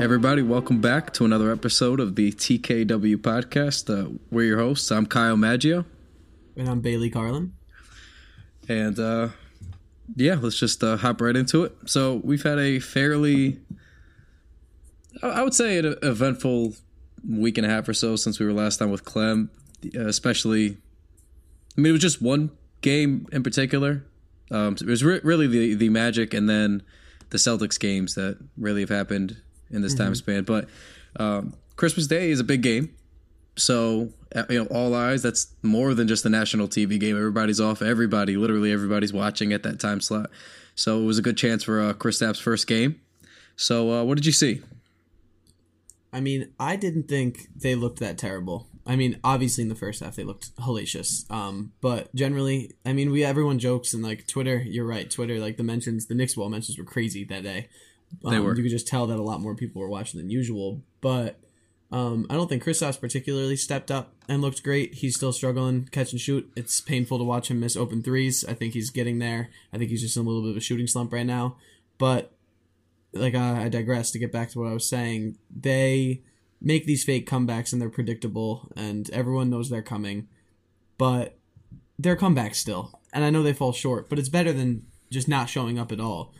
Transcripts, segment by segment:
Everybody, welcome back to another episode of the TKW podcast. Uh, we're your hosts. I'm Kyle Maggio, And I'm Bailey Carlin. and uh, yeah, let's just uh, hop right into it. So we've had a fairly, I would say, an eventful week and a half or so since we were last time with Clem. uh, Especially, I mean, it was just one game in particular. Um, it was re- really the the Magic and then the Celtics games that really have happened in this time span. But um, Christmas Day is a big game, so uh, you know all eyes. That's more than just a national TV game. Everybody's off. Everybody, literally everybody's watching at that time slot. So it was a good chance for uh, Kristaps' first game. So uh, what did you see? I mean, I didn't think they looked that terrible. I mean, obviously in the first half they looked hellacious. Um, but generally, I mean, we everyone jokes and like Twitter. You're right, Twitter. Like the mentions, the Knicks wall mentions were crazy that day. Um, They were. You could just tell that a lot more people were watching than usual. But um, I don't think Kristaps particularly stepped up and looked great. He's still struggling catch and shoot. It's painful to watch him miss open threes. I think he's getting there. I think he's just in a little bit of a shooting slump right now. But like uh, I digress to get back to what I was saying. They make these fake comebacks and they're predictable and everyone knows they're coming, but they're comebacks still. And I know they fall short, but it's better than just not showing up at all.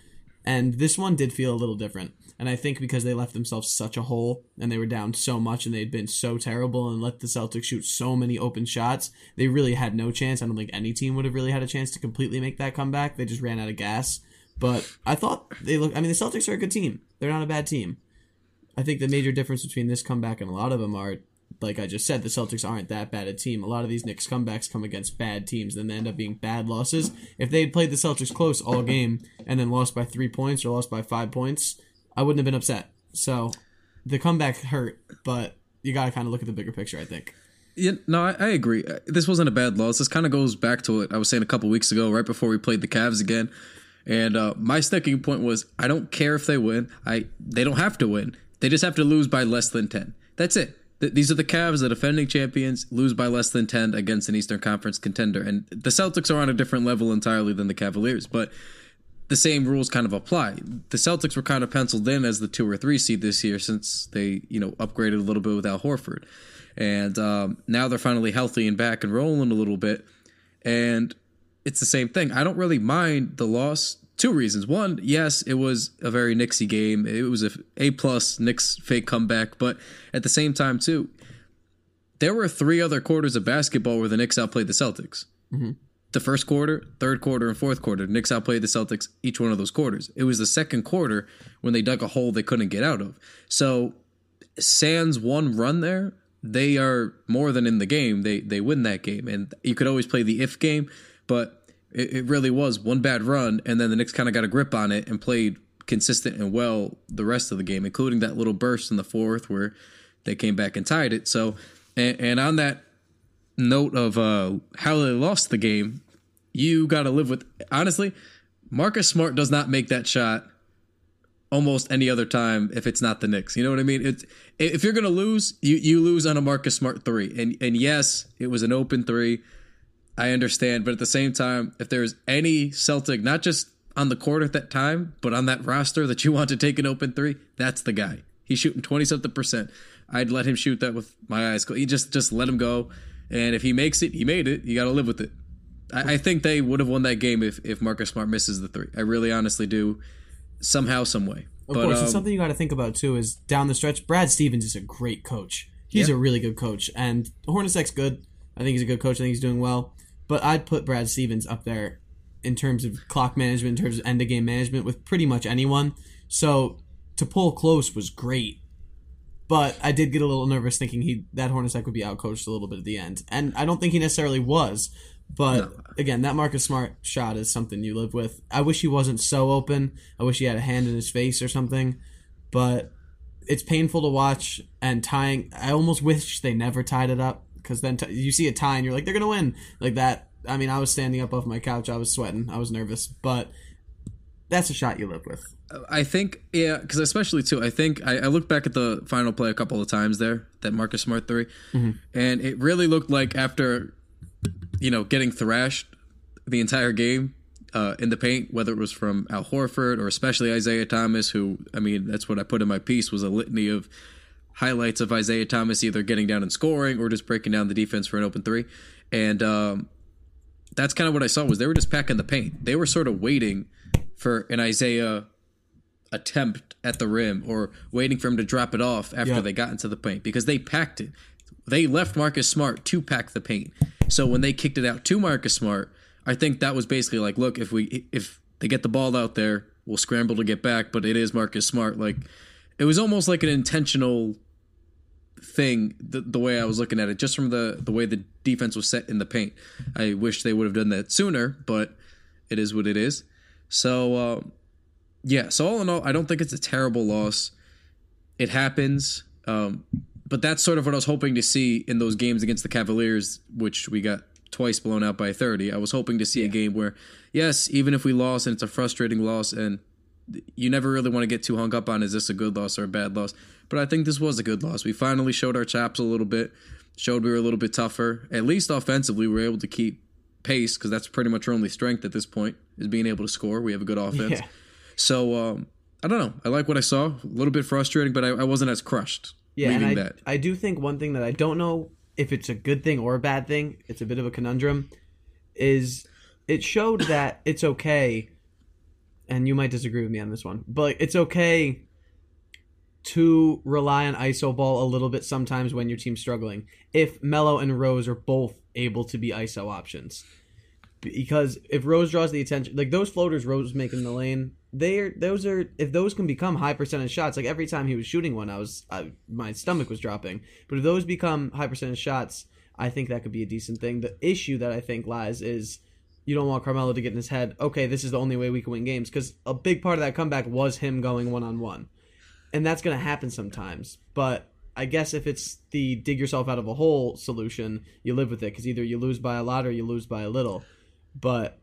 And this one did feel a little different. And I think because they left themselves such a hole and they were down so much and they'd been so terrible and let the Celtics shoot so many open shots, they really had no chance. I don't think any team would have really had a chance to completely make that comeback. They just ran out of gas. But I thought they look. I mean, the Celtics are a good team. They're not a bad team. I think the major difference between this comeback and a lot of them are, like I just said, the Celtics aren't that bad a team. A lot of these Knicks comebacks come against bad teams, then they end up being bad losses. If they had played the Celtics close all game and then lost by three points or lost by five points, I wouldn't have been upset. So the comeback hurt, but you got to kind of look at the bigger picture. I think. Yeah, no, I, I agree. Uh, This wasn't a bad loss. This kind of goes back to what I was saying a couple weeks ago, right before we played the Cavs again. And uh, my sticking point was, I don't care if they win. I they don't have to win. They just have to lose by less than ten. That's it. Th- these are the Cavs, the defending champions, lose by less than ten against an Eastern Conference contender. And the Celtics are on a different level entirely than the Cavaliers, but the same rules kind of apply. The Celtics were kind of penciled in as the two or three seed this year since they, you know, upgraded a little bit with Al Horford, and um, now they're finally healthy and back and rolling a little bit. And it's the same thing. I don't really mind the loss. Two reasons. One, yes, it was a very Knicksy game. It was a A plus Knicks fake comeback, but at the same time too, there were three other quarters of basketball where the Knicks outplayed the Celtics mm-hmm. the first quarter, third quarter, and fourth quarter. Knicks outplayed the Celtics each one of those quarters. It was the second quarter when they dug a hole they couldn't get out of. So, sans one run there, they are more than in the game. They they win that game, and you could always play the if game, but it, it really was one bad run, and then the Knicks kind of got a grip on it and played consistent and well the rest of the game, including that little burst in the fourth where they came back and tied it. So, and, and on that note of uh, how they lost the game, you got to live with. Honestly, Marcus Smart does not make that shot almost any other time if it's not the Knicks. You know what I mean? It's if you're gonna lose, you you lose on a Marcus Smart three, and and yes, it was an open three. I understand, but at the same time, if there's any Celtic, not just on the court at that time, but on that roster that you want to take an open three, that's the guy. He's shooting twenty something percent. I'd let him shoot that with my eyes closed. He just just let him go, and if he makes it, he made it. You got to live with it. I, I think they would have won that game if if Marcus Smart misses the three. I really honestly do, somehow, some way. Of but course, and um, something you got to think about too is down the stretch. Brad Stevens is a great coach. He's Yeah. a really good coach, and Hornacek's good. I think he's a good coach. I think he's doing well. But I'd put Brad Stevens up there in terms of clock management, in terms of end of game management with pretty much anyone. So to pull close was great. But I did get a little nervous thinking he that Hornacek would be outcoached a little bit at the end, and I don't think he necessarily was. But again, that Marcus Smart shot is something you live with. I wish he wasn't so open. I wish he had a hand in his face or something. But it's painful to watch and tying. I almost wish they never tied it up because then t- you see a tie and you're like they're gonna win like that. I mean, I was standing up off my couch, I was sweating, I was nervous, but that's a shot you live with. I think, yeah, because especially too, I think I, I looked back at the final play a couple of times there, that Marcus Smart 3 and it really looked like after, you know, getting thrashed the entire game uh, in the paint, whether it was from Al Horford or especially Isaiah Thomas, who, I mean, that's what I put in my piece was a litany of highlights of Isaiah Thomas either getting down and scoring or just breaking down the defense for an open three. And um, that's kind of what I saw was they were just packing the paint. They were sort of waiting for an Isaiah attempt at the rim or waiting for him to drop it off after Yeah. they got into the paint because they packed it. They left Marcus Smart to pack the paint. So when they kicked it out to Marcus Smart, I think that was basically like, look, if we if they get the ball out there, we'll scramble to get back, but it is Marcus Smart. Like it was almost like an intentional thing the, the way I was looking at it, just from the the way the defense was set in the paint. I wish they would have done that sooner, but it is what it is. So uh, yeah, so all in all, I don't think it's a terrible loss. It happens, um, but that's sort of what I was hoping to see in those games against the Cavaliers, which we got twice blown out by 30. I was hoping to see a game where, yes, even if we lost and it's a frustrating loss, and you never really want to get too hung up on is this a good loss or a bad loss. But I think this was a good loss. We finally showed our chops a little bit, showed we were a little bit tougher. At least offensively, we were able to keep pace because that's pretty much our only strength at this point is being able to score. We have a good offense. Yeah. So um, I don't know. I like what I saw. A little bit frustrating, but I, I wasn't as crushed. Yeah, and leaving I, that. I do think one thing that I don't know if it's a good thing or a bad thing, it's a bit of a conundrum, is it showed that it's okay, and you might disagree with me on this one, but it's okay to rely on ISO ball a little bit sometimes when your team's struggling. If Melo and Rose are both able to be ISO options. Because if Rose draws the attention, like those floaters Rose was making in the lane, they're those are if those can become high percentage shots. Like every time he was shooting one, I was I, my stomach was dropping. But if those become high percentage shots, I think that could be a decent thing. The issue that I think lies is you don't want Carmelo to get in his head. Okay, this is the only way we can win games because a big part of that comeback was him going one on one, and that's going to happen sometimes. But I guess if it's the dig yourself out of a hole solution, you live with it because either you lose by a lot or you lose by a little. But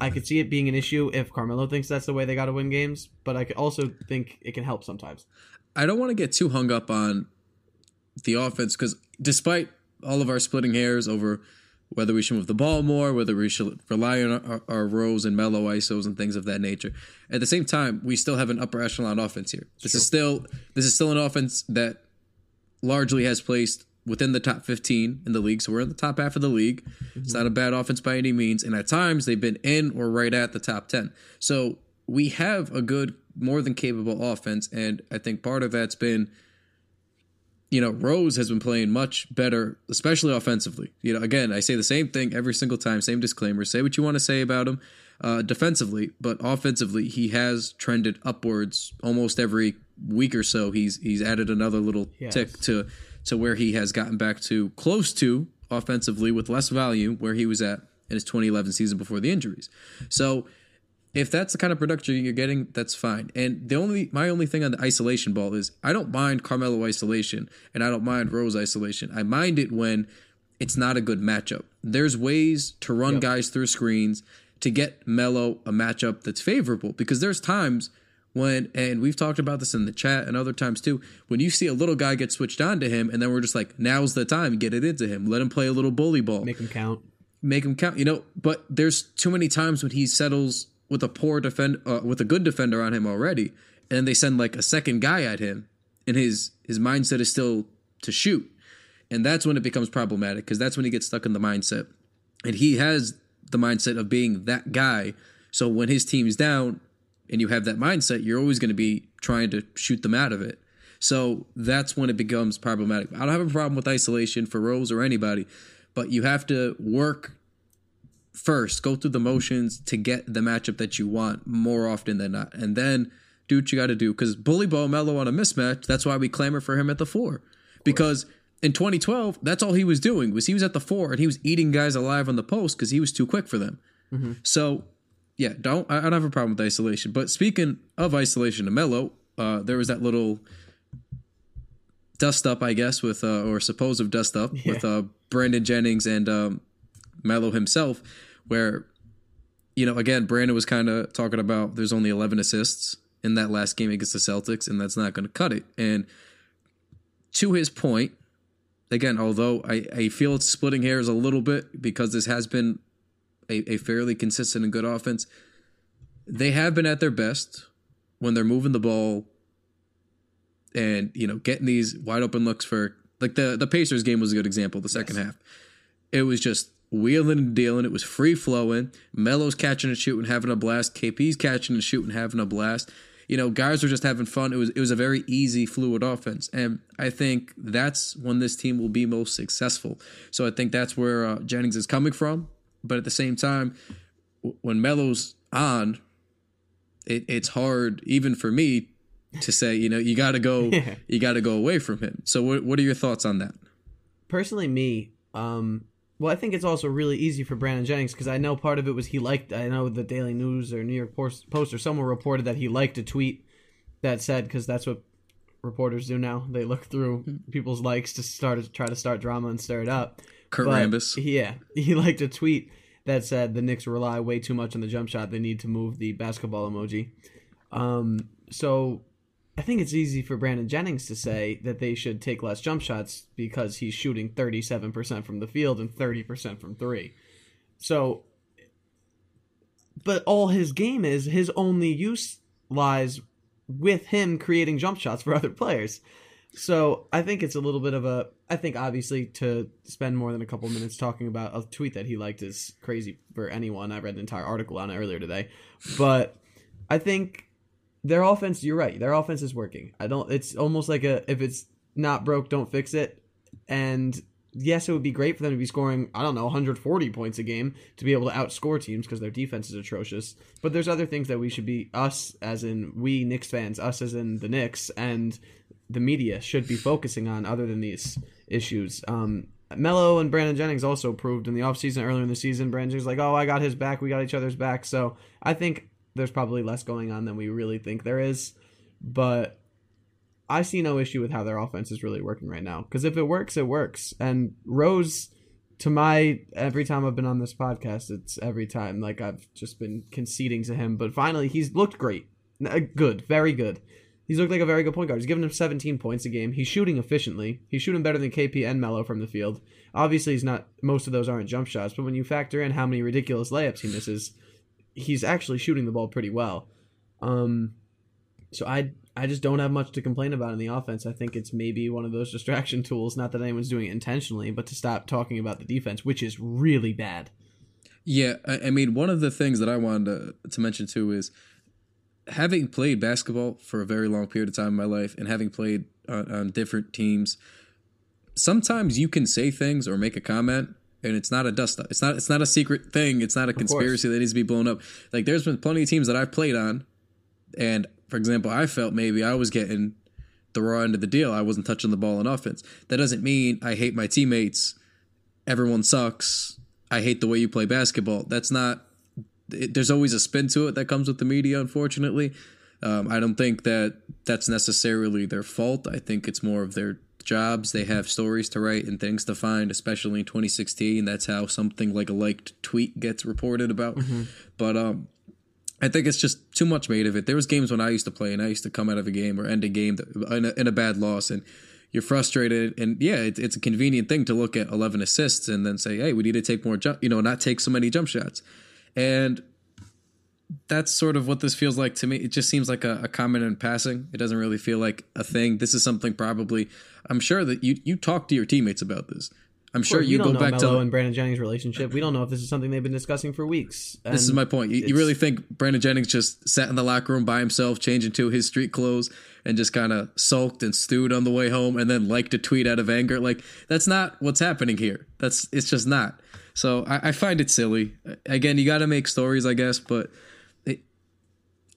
I could see it being an issue if Carmelo thinks that's the way they got to win games. But I could also think it can help sometimes. I don't want to get too hung up on the offense because despite all of our splitting hairs over whether we should move the ball more, whether we should rely on our, our Rose and Melo isos and things of that nature, at the same time we still have an upper echelon offense here. This is still this is still an offense that largely has placed within the top 15 in the league. So we're in the top half of the league. It's mm-hmm. not a bad offense by any means. And at times they've been in or right at the top 10. So we have a good, more than capable offense. And I think part of that's been, you know, Rose has been playing much better, especially offensively. You know, again, I say the same thing every single time, same disclaimer. Say what you want to say about him uh, defensively, but offensively, he has trended upwards almost every week or so. He's he's added another little Yes. tick to to where he has gotten back to close to offensively with less volume where he was at in his 2011 season before the injuries. So if that's the kind of production you're getting, that's fine. And the only my only thing on the isolation ball is I don't mind Carmelo isolation and I don't mind Rose isolation. I mind it when it's not a good matchup. There's ways to run guys through screens to get Melo a matchup that's favorable because there's times when and we've talked about this in the chat and other times too when you see a little guy get switched on to him and then we're just like now's the time get it into him let him play a little bully ball Make him count. make him count. You know, but there's too many times when he settles with a poor defend uh, with a good defender on him already, and they send like a second guy at him, and his his mindset is still to shoot, and that's when it becomes problematic because that's when he gets stuck in the mindset, and he has the mindset of being that guy. So when his team's down, and you have that mindset, you're always going to be trying to shoot them out of it. So that's when it becomes problematic. I don't have a problem with isolation for Rose or anybody, but you have to work first, go through the motions to get the matchup that you want more often than not. And then do what you got to do. Because Bully Ball Melo on a mismatch, that's why we clamor for him at the four. Because in 2012, that's all he was doing was he was at the four and he was eating guys alive on the post because he was too quick for them. So yeah, don't I I don't have a problem with isolation. But speaking of isolation to Melo, uh, there was that little dust up, I guess, with uh, or supposed dust up with uh, Brandon Jennings and um, Melo himself, where you know again Brandon was kind of talking about there's only 11 assists in that last game against the Celtics, and that's not going to cut it. And to his point, again, although I, I feel it's splitting hairs a little bit because this has been a, a fairly consistent and good offense, they have been at their best when they're moving the ball and you know getting these wide open looks for like the the Pacers game was a good example. The second half, it was just wheeling and dealing. It was free flowing. Melo's catching and shooting, having a blast. KP's catching and shooting, having a blast. You know, guys were just having fun. It was it was a very easy, fluid offense, and I think that's when this team will be most successful. So I think that's where uh, Jennings is coming from. But at the same time, w- when Melo's on, it, it's hard even for me to say. You know, you got to go, you got to go away from him. So what what are your thoughts on that? personally me um well i think it's also really easy for brandon jennings because i know part of it was he liked i know the daily news or new york post or someone reported that he liked a tweet that said because that's what reporters do now they look through people's likes to start to try to start drama and stir it up Kurt But, Rambis. yeah he liked a tweet that said the Knicks rely way too much on the jump shot. They need to move the basketball emoji. Um, so I think it's easy for Brandon Jennings to say that they should take less jump shots because he's shooting 37% from the field and 30% from three. So, but all his game is, his only use lies with him creating jump shots for other players. So I think it's a little bit of a. I think obviously to spend more than a couple minutes talking about a tweet that he liked is crazy for anyone. I read an entire article on it earlier today, but I think their offense. You're right. Their offense is working. I don't. It's almost like a if it's not broke, don't fix it. And yes, it would be great for them to be scoring. I don't know 140 points a game to be able to outscore teams because their defense is atrocious. But there's other things that we should be us as in we Knicks fans, us as in the Knicks, and the media should be focusing on other than these issues. Um, Melo and Brandon Jennings also proved in the offseason earlier in the season. Brandon Jennings like, oh, I got his back. We got each other's back. So I think there's probably less going on than we really think there is. But I see no issue with how their offense is really working right now. Because if it works, it works. And Rose, to my every time I've been on this podcast, it's every time like I've just been conceding to him. But finally, he's looked great, Uh, good, very good. He's looked like a very good point guard. He's given him 17 points a game. He's shooting efficiently. He's shooting better than KP and Melo from the field. Obviously, he's not. Most of those aren't jump shots, but when you factor in how many ridiculous layups he misses, he's actually shooting the ball pretty well. Um, so I I just don't have much to complain about in the offense. I think it's maybe one of those distraction tools. Not that anyone's doing it intentionally, but to stop talking about the defense, which is really bad. Yeah, I, I mean, one of the things that I wanted to, to mention too is having played basketball for a very long period of time in my life and having played on, on different teams. Sometimes you can say things or make a comment and it's not a dust up. It's not it's not a secret thing. It's not a conspiracy that needs to be blown up. Like there's been plenty of teams that I've played on and for example, I felt maybe I was getting the raw end of the deal. I wasn't touching the ball in offense. That doesn't mean I hate my teammates. Everyone sucks. I hate the way you play basketball. That's not. It, there's always a spin to it that comes with the media. Unfortunately, um, I don't think that that's necessarily their fault. I think it's more of their jobs. They have stories to write and things to find, especially in 2016. That's how something like a liked tweet gets reported about. But um, I think it's just too much made of it. There was games when I used to play, and I used to come out of a game or end a game in, a, in a bad loss, and you're frustrated. And yeah, it, it's a convenient thing to look at 11 assists and then say, "Hey, we need to take more jump," you know, not take so many jump shots. And that's sort of what this feels like to me. It just seems like a, a comment in passing. It doesn't really feel like a thing. This is something probably. I'm sure that you you talk to your teammates about this. I'm sure you don't go know back Melo to and Brandon Jennings' relationship. We don't know if this is something they've been discussing for weeks. This is my point. You, you really think Brandon Jennings just sat in the locker room by himself, changed into his street clothes, and just kind of sulked and stewed on the way home, and then liked a tweet out of anger? Like that's not what's happening here. That's it's just not. So I, I find it silly. Again, you got to make stories, I guess, but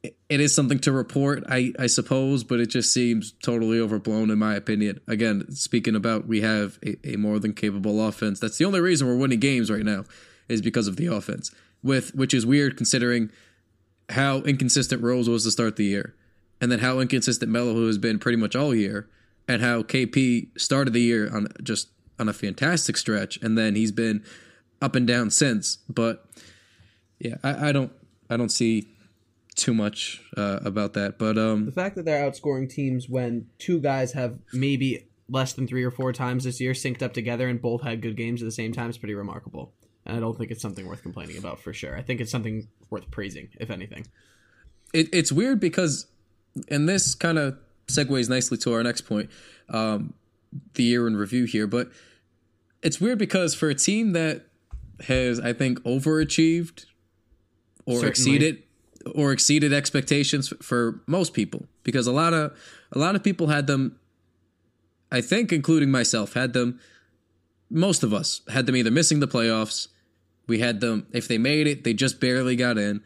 it is something to report, I I suppose, but it just seems totally overblown in my opinion. Again, speaking about we have a, a more than capable offense. That's the only reason we're winning games right now is because of the offense. With which is weird considering how inconsistent Rose was to start the year, and then how inconsistent Melo has been pretty much all year, and how KP started the year on just on a fantastic stretch, and then he's been up and down since. But yeah, I, I don't I don't see too much uh, about that. But um, The fact that they're outscoring teams when two guys have maybe less than three or four times this year synced up together and both had good games at the same time is pretty remarkable. And I don't think it's something worth complaining about for sure. I think it's something worth praising, if anything. it, it's weird because, and this kind of segues nicely to our next point, um, the year in review here. But it's weird because for a team that has, I think, overachieved or Certainly. exceeded or exceeded expectations for most people, because a lot of a lot of people had them. I think, including myself, had them. Most of us had them either missing the playoffs. We had them if they made it, they just barely got in.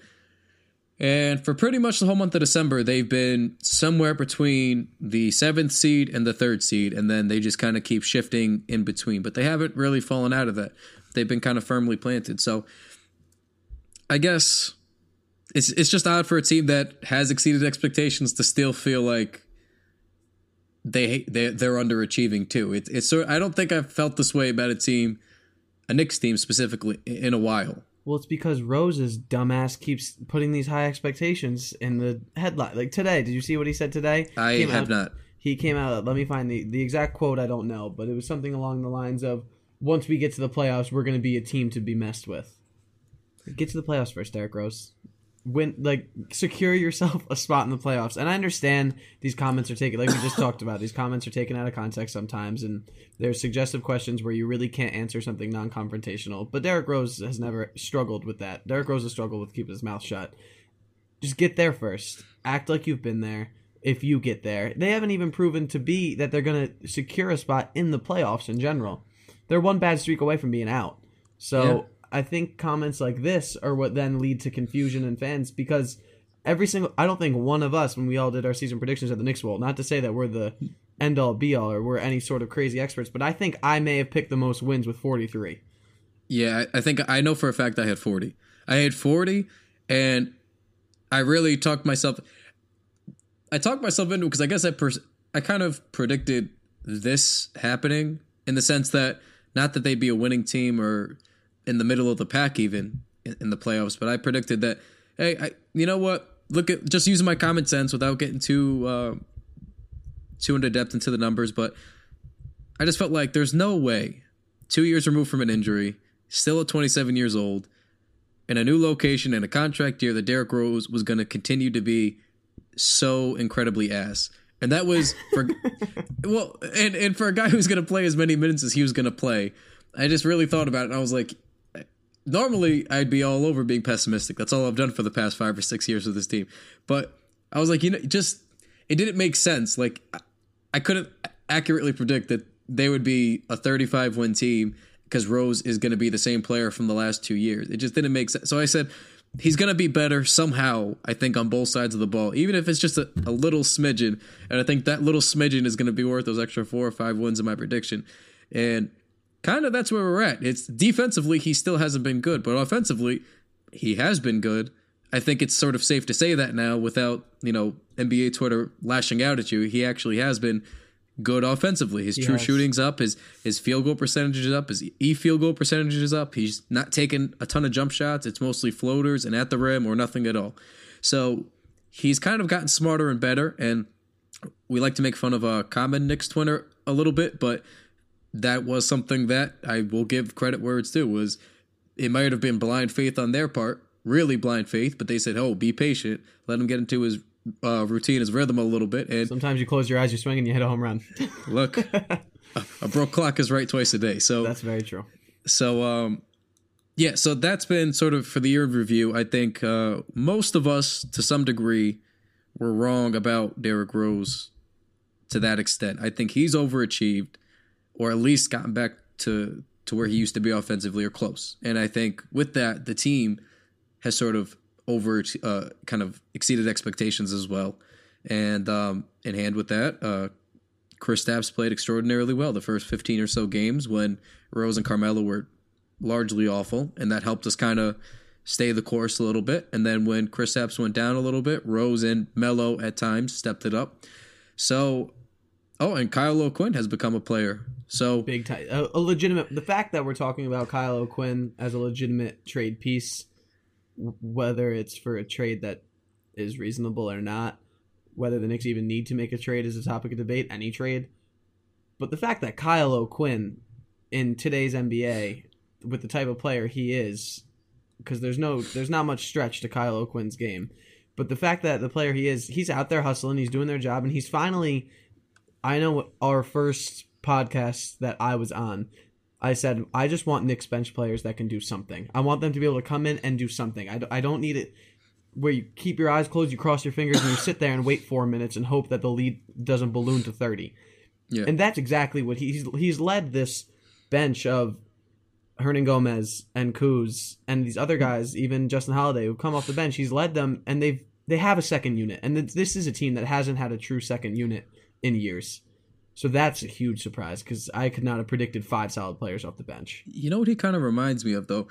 And for pretty much the whole month of December, they've been somewhere between the seventh seed and the third seed, and then they just kind of keep shifting in between. But they haven't really fallen out of that. They've been kind of firmly planted. So I guess it's it's just odd for a team that has exceeded expectations to still feel like they they they're underachieving too. It, it's. I don't think I've felt this way about a team, a Knicks team specifically, in a while. Well, it's because Rose's dumbass keeps putting these high expectations in the headline. Like today, did you see what he said today? I Came have out- not. He came out. Let me find the the exact quote. I don't know, but it was something along the lines of, "Once we get to the playoffs, we're going to be a team to be messed with." Get to the playoffs first, Derrick Rose. Win, like, secure yourself a spot in the playoffs. And I understand these comments are taken, like we just talked about. These comments are taken out of context sometimes, and there's suggestive questions where you really can't answer something non-confrontational. But Derrick Rose has never struggled with that. Derrick Rose has struggled with keeping his mouth shut just get there first. Act like you've been there. If you get there, they haven't even proven to be that they're going to secure a spot in the playoffs in general. They're one bad streak away from being out. So Yeah. I think comments like this are what then lead to confusion in fans because every single I don't think one of us when we all did our season predictions at the Knicks Wall, not to say that we're the end all be all or we're any sort of crazy experts, but I think I may have picked the most wins with 43. Yeah, I think I know for a fact I had 40. I had 40, and I really talked myself. I talked myself into because I guess I pers- I kind of predicted this happening in the sense that not that they'd be a winning team or in the middle of the pack even in, in the playoffs, but I predicted that. Hey, I, you know what? Look at just using my common sense without getting too uh, too into depth into the numbers, but I just felt like there's no way two years removed from an injury, still at 27 years old, in a new location and a contract year that Derrick Rose was going to continue to be so incredibly ass. And that was for well, and and for a guy who's going to play as many minutes as he was going to play, I just really thought about it and I was like normally I'd be all over being pessimistic. That's all I've done for the past 5 or 6 years with this team. But I was like, you know, just it didn't make sense. Like I- I couldn't accurately predict that they would be a 35 win team because Rose is going to be the same player from the last two years. It just didn't make sense. So I said he's going to be better somehow. I think on both sides of the ball, even if it's just a, a little smidgen. And I think that little smidgen is going to be worth those extra four or five wins in my prediction. And kind of that's where we're at. It's defensively he still hasn't been good, but offensively he has been good. I think it's sort of safe to say that now without, you know, NBA Twitter lashing out at you. He actually has been good offensively. His true has. shooting's up, his his field goal percentage is up, his e field goal percentage is up. He's not taking a ton of jump shots. It's mostly floaters and at the rim or nothing at all. So he's kind of gotten smarter and better. And we like to make fun of uh, common Knicks Twitter a little bit, but that was something that I will give credit where it's due. Was it might have been blind faith on their part, really blind faith, but they said, "Oh, be patient, let him get into his uh, routine, his rhythm a little bit." And Sometimes you close your eyes, you swing, and you hit a home run. look, a, a broke clock is right twice a day. So That's very true. so um yeah so that's been sort of for the year of review i think uh most of us to some degree were wrong about derrick rose to that extent i think he's overachieved or at least gotten back to to where he used to be offensively or close and i think with that the team has sort of over uh kind of exceeded expectations as well and um in hand with that uh Kristaps played extraordinarily well the first 15 or so games when Rose and Carmelo were largely awful, and that helped us kind of stay the course a little bit. And then when Kristaps went down a little bit, Rose and Melo at times stepped it up. So Oh, and Kyle O'Quinn has become a player. So Big time. A, a legitimate. The fact that we're talking about Kyle O'Quinn as a legitimate trade piece, whether it's for a trade that is reasonable or not, whether the Knicks even need to make a trade is a topic of debate. Any trade, but the fact that Kyle O'Quinn in today's NBA, with the type of player he is, because there's no, there's not much stretch to Kyle O'Quinn's game, but the fact that the player he is, he's out there hustling, he's doing their job, and he's finally. I know our first podcast that I was on, I said I just want Knicks bench players that can do something. I want them to be able to come in and do something. I, d- I don't need it where you keep your eyes closed, you cross your fingers, and you sit there and wait four minutes and hope that the lead doesn't balloon to thirty. Yeah. And that's exactly what he's he's led this bench of Hernangomez and Kuz and these other guys, even Justin Holiday, who come off the bench. He's led them, and they've they have a second unit, and th- this is a team that hasn't had a true second unit in years. So that's a huge surprise because I could not have predicted five solid players off the bench. You know what he kind of reminds me of though?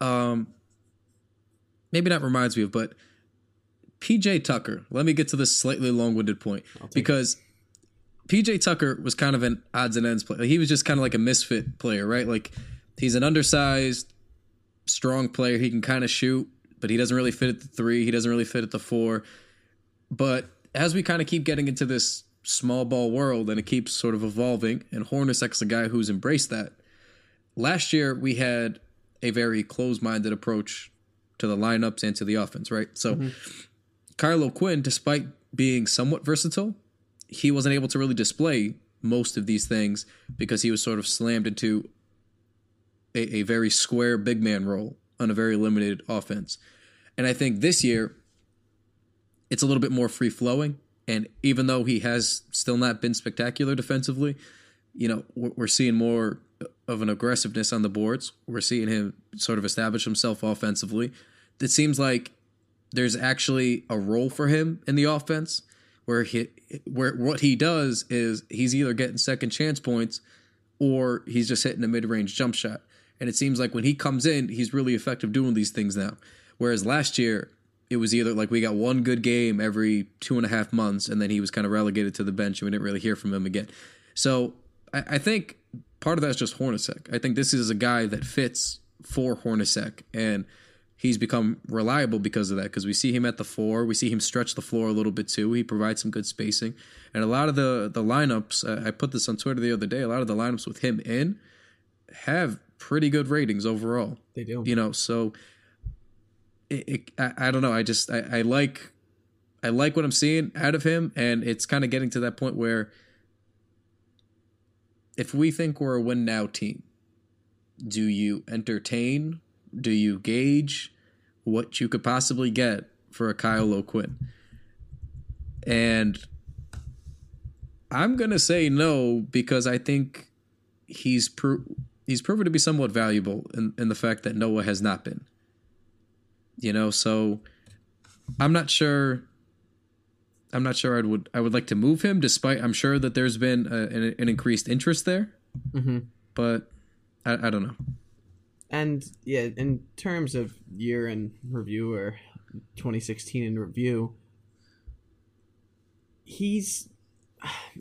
Um maybe not reminds me of, but PJ Tucker. Let me get to this slightly long-winded point because PJ Tucker was kind of an odds and ends player. He was just kind of like a misfit player, right? Like he's an undersized, strong player. He can kind of shoot, but he doesn't really fit at the 3, he doesn't really fit at the 4. But as we kind of keep getting into this small ball world and it keeps sort of evolving, and Hornacek's a guy who's embraced that. Last year we had a very close-minded approach to the lineups and to the offense, right? So mm-hmm. Kyle O'Quinn, despite being somewhat versatile, he wasn't able to really display most of these things because he was sort of slammed into a, a very square big man role on a very limited offense. And I think this year it's a little bit more free flowing. And even though he has still not been spectacular defensively, you know, we're, seeing more of an aggressiveness on the boards. We're seeing him sort of establish himself offensively. It seems like there's actually a role for him in the offense where he where what he does is he's either getting second chance points or he's just hitting a mid-range jump shot. And it seems like when he comes in, he's really effective doing these things now. Whereas last year, it was either like we got one good game every two and a half months, and then he was kind of relegated to the bench, and we didn't really hear from him again. So I, I think part of that's just Hornacek. I think this is a guy that fits for Hornacek, and he's become reliable because of that. Because we see him at the four, we see him stretch the floor a little bit too. He provides some good spacing, and a lot of the the lineups. Uh, I put this on Twitter the other day. A lot of the lineups with him in have pretty good ratings overall. They do. You know, so it, it, I, I don't know. I just I, I like I like what I'm seeing out of him, and it's kind of getting to that point where if we think we're a win now team, do you entertain? Do you gauge what you could possibly get for a Kyle O'Quinn? And I'm gonna say no because I think he's pro- he's proven to be somewhat valuable in, in the fact that Noah has not been. You know, so I'm not sure. I'm not sure I would I would like to move him, despite I'm sure that there's been a, an, an increased interest there. Mm-hmm. But I, I don't know. And yeah, in terms of year in review or 2016 in review, he's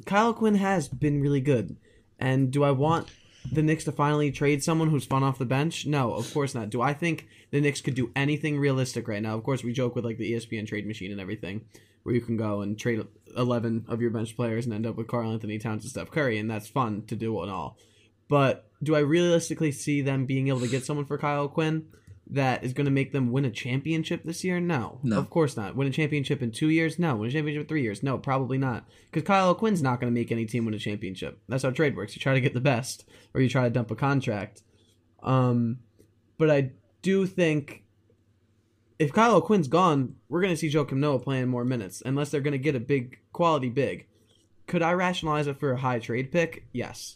Kyle O'Quinn has been really good. And do I want the Knicks to finally trade someone who's fun off the bench? No, of course not. Do I think the Knicks could do anything realistic right now? Of course, we joke with like the ESPN trade machine and everything, where you can go and trade 11 of your bench players and end up with Karl-Anthony Towns and Steph Curry, and that's fun to do and all. But do I realistically see them being able to get someone for Kyle O'Quinn that is going to make them win a championship this year? No, No. of course not. Win a championship in two years? No. Win a championship in three years? No, probably not. Because Kyle O'Quinn's not going to make any team win a championship. That's how trade works. You try to get the best, or you try to dump a contract. Um, but I do think if Kyle O'Quinn's gone, we're going to see Joakim Noah playing more minutes, unless they're going to get a big quality big. Could I rationalize it for a high trade pick? Yes.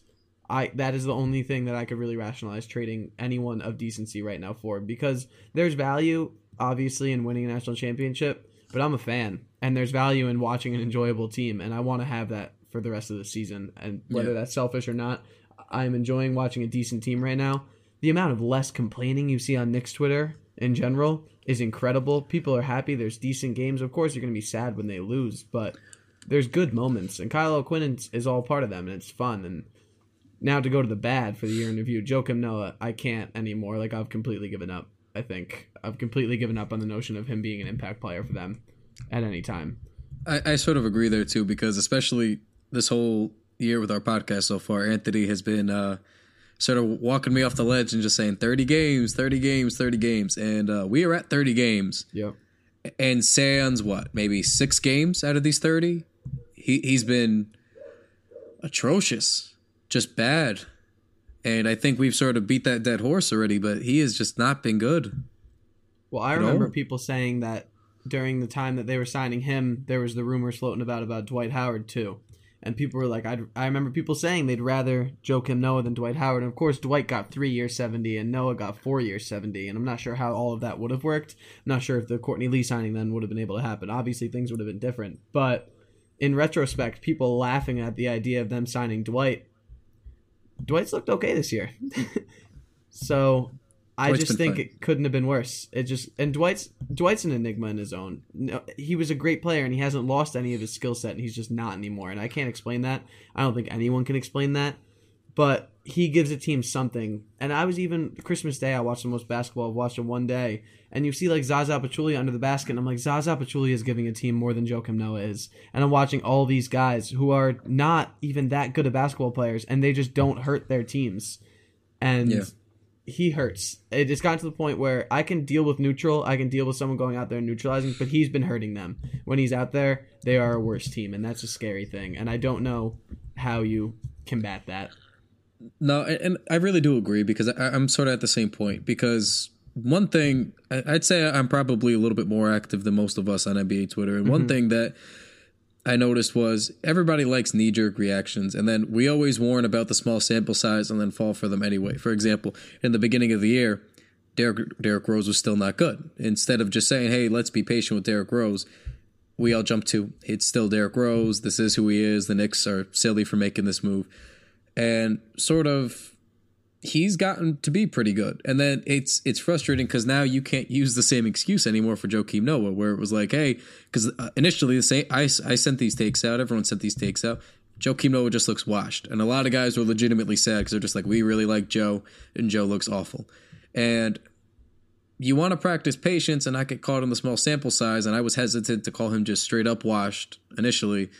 I that is the only thing that I could really rationalize trading anyone of decency right now for because there's value obviously in winning a national championship, but I'm a fan and there's value in watching an enjoyable team and I want to have that for the rest of the season and whether Yeah. that's selfish or not, I'm enjoying watching a decent team right now. The amount of less complaining you see on Knicks Twitter in general is incredible. People are happy. There's decent games. Of course, you're going to be sad when they lose, but there's good moments, and Kyle O'Quinn is, is all part of them, and it's fun. And now to go to the bad for the year in review, Joakim Noah, I can't anymore. Like I've completely given up. I think I've completely given up on the notion of him being an impact player for them at any time. I, I sort of agree there too, because especially this whole year with our podcast so far, Anthony has been uh, sort of walking me off the ledge and just saying 30 games, 30 games, 30 games. And uh, we are at 30 games. Yep. And Sans, what, maybe six games out of these 30? He, he's been atrocious, just bad. And I think we've sort of beat that dead horse already, but he has just not been good. Well, I remember all. people saying that during the time that they were signing him, there was the rumors floating about about Dwight Howard too, and people were like, I'd, I remember people saying they'd rather Joakim Noah than Dwight Howard. And of course, Dwight got three years seventy, and Noah got four years seventy. And I'm not sure how all of that would have worked. I'm not sure if the Courtney Lee signing then would have been able to happen. Obviously, things would have been different. But in retrospect, people laughing at the idea of them signing Dwight. Dwight's looked okay this year. so I Dwight's just think it couldn't have been worse. It just and Dwight's Dwight's an enigma in his own. No, he was a great player and he hasn't lost any of his skill set and he's just not anymore. And I can't explain that. I don't think anyone can explain that. But he gives a team something. And I was even Christmas Day. I watched the most basketball I've watched in one day. And you see like Zaza Pachulia under the basket. And I'm like Zaza Pachulia is giving a team more than Joakim Noah is. And I'm watching all these guys who are not even that good of basketball players, and they just don't hurt their teams. And Yeah. he hurts. It has gotten to the point where I can deal with neutral. I can deal with someone going out there and neutralizing, but he's been hurting them. When he's out there, they are a worse team, and that's a scary thing. And I don't know how you combat that. No, and, I really do agree because I, I'm sort of at the same point. Because one thing, I'd say I'm probably a little bit more active than most of us on NBA Twitter. And one mm-hmm. thing that I noticed was everybody likes knee jerk reactions. And then we always warn about the small sample size and then fall for them anyway. For example, in the beginning of the year, Derek Derrick Rose was still not good. Instead of just saying, hey, let's be patient with Derrick Rose, we all jump to, it's still Derrick Rose. This is who he is. The Knicks are silly for making this move and sort of he's gotten to be pretty good. And then it's it's frustrating because now you can't use the same excuse anymore for Joakim Noah, where it was like, hey, because uh, initially the same I I sent these takes out, everyone sent these takes out. Joakim Noah just looks washed, and a lot of guys were legitimately sad because they're just like, we really like Joe, and Joe looks awful, and. You want to practice patience and not get caught in the small sample size, and I was hesitant to call him just straight up washed initially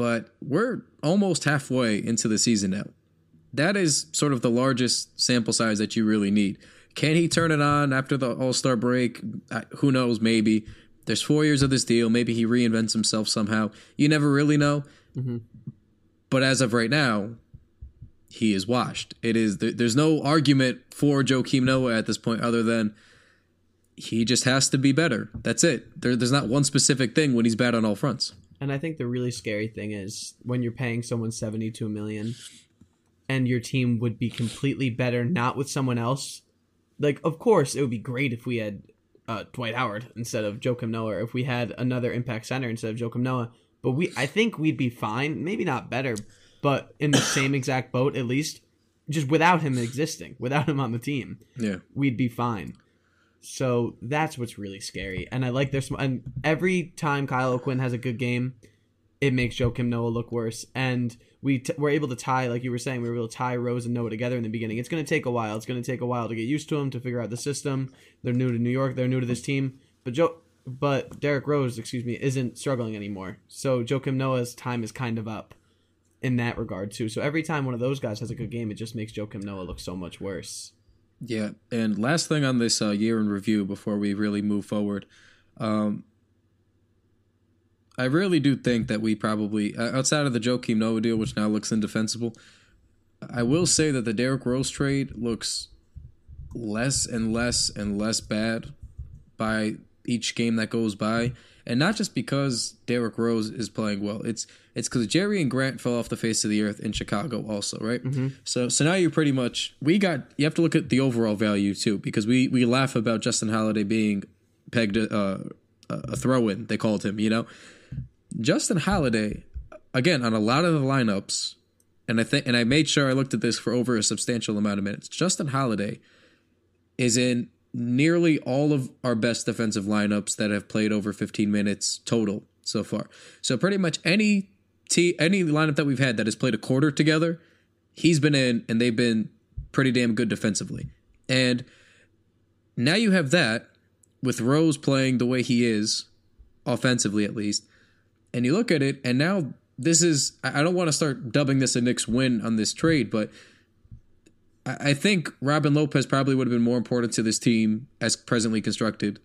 but we're almost halfway into the season now. That is sort of the largest sample size that you really need. Can he turn it on after the All Star break? Who knows? Maybe. There's four years of this deal. Maybe he reinvents himself somehow. You never really know. Mm-hmm. But as of right now, he is washed. It is. There's no argument for Joakim Noah at this point other than he just has to be better. That's it. There, there's not one specific thing when he's bad on all fronts. And I think the really scary thing is when you're paying someone 72 million and your team would be completely better not with someone else. Like of course it would be great if we had uh, Dwight Howard instead of Joakim Noah or if we had another impact center instead of Joakim Noah, but we I think we'd be fine, maybe not better, but in the same exact boat at least just without him existing, without him on the team Yeah. we'd be fine. So that's what's really scary. And I like their and every time Kyle O'Quinn has a good game, it makes Joakim Noah look worse. And we t- were able to tie, like you were saying, we were able to tie Rose and Noah together in the beginning. It's going to take a while. It's going to take a while to get used to them, to figure out the system. They're new to New York. They're new to this team. But Joe, but Derrick Rose, excuse me, isn't struggling anymore. So Joakim Noah's time is kind of up in that regard too. So every time one of those guys has a good game, it just makes Joakim Noah look so much worse. Yeah, and last thing on this uh, year in review before we really move forward, um, I really do think that we probably outside of the Joakim Noah deal, which now looks indefensible, I will say that the Derrick Rose trade looks less and less and less bad by each game that goes by, and not just because Derrick Rose is playing well. It's it's because Jerian Grant fell off the face of the earth in Chicago, also, right? So so now you're pretty much we got. You have to look at the overall value too, because we we laugh about Justin Holiday being pegged uh, a throw in. They called him, you know. Justin Holiday, again on a lot of the lineups, and I think and I made sure I looked at this for over a substantial amount of minutes. Justin Holiday is in nearly all of our best defensive lineups that have played over 15 minutes total so far. So pretty much any t any lineup that we've had that has played a quarter together, he's been in and they've been pretty damn good defensively. And now you have that with Rose playing the way he is, offensively at least. And you look at it, and now this is I don't want to start dubbing this a Knicks win on this trade, but I think Robin Lopez probably would have been more important to this team as presently constructed.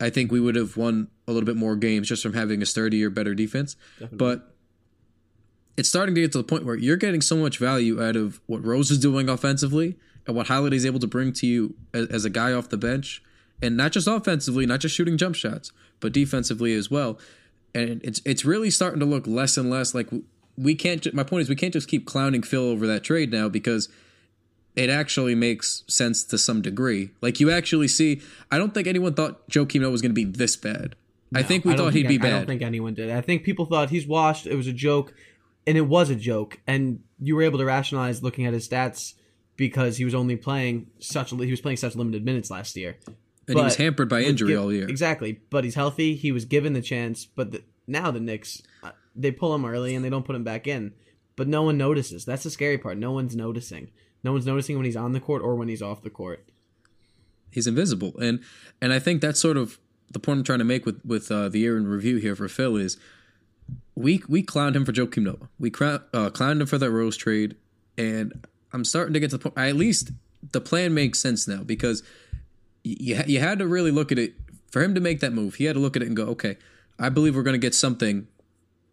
I think we would have won a little bit more games just from having a sturdier, better defense. But it's starting to get to the point where you're getting so much value out of what Rose is doing offensively and what Holiday's able to bring to you as, as a guy off the bench, and not just offensively, not just shooting jump shots, but defensively as well. And it's it's really starting to look less and less like we can't. My point is we can't just keep clowning Phil over that trade now because it actually makes sense to some degree. Like you actually see, I don't think anyone thought Joakim Noah was going to be this bad. I think we I thought he'd think- be bad. I don't think anyone did. I think people thought he's washed. It was a joke, and it was a joke. And you were able to rationalize looking at his stats because he was only playing such. He was playing such limited minutes last year, and he was hampered by injury all year. Exactly, but he's healthy. He was given the chance, but the, now the Knicks uh, they pull him early and they don't put him back in. But no one notices. That's the scary part. No one's noticing. No one's noticing when he's on the court or when he's off the court. he's invisible and and i think that's sort of the point i'm trying to make with with uh, the year in review here for phil is we we clowned him for Joakim Noah. We cra- uh, clowned him for that Rose trade, and I'm starting to get to the point. At least the plan makes sense now because you you had to really look at it for him to make that move. He had to look at it and go, okay, I believe we're going to get something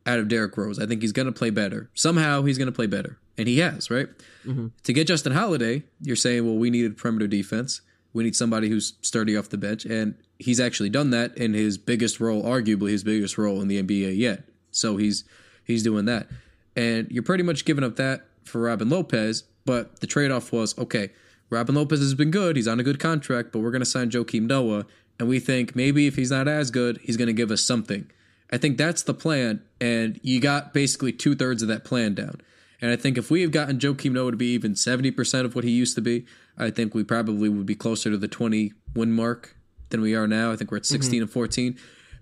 out of Derrick Rose. I think he's going to play better. Somehow he's going to play better, and he has. Right mm-hmm. to get Justin Holiday, you're saying, well, we needed perimeter defense. We need somebody who's sturdy off the bench, and he's actually done that in his biggest role, arguably his biggest role in the NBA yet. So he's he's doing that, and you're pretty much giving up that for Robin Lopez. But the trade off was okay. Robin Lopez has been good; he's on a good contract, but we're going to sign Joakim Noah, and we think maybe if he's not as good, he's going to give us something. I think that's the plan, and you got basically two thirds of that plan down. And I think if we have gotten Joakim Noah to be even 70% of what he used to be, I think we probably would be closer to the 20 win mark than we are now. I think we're at mm-hmm. 16 and 14.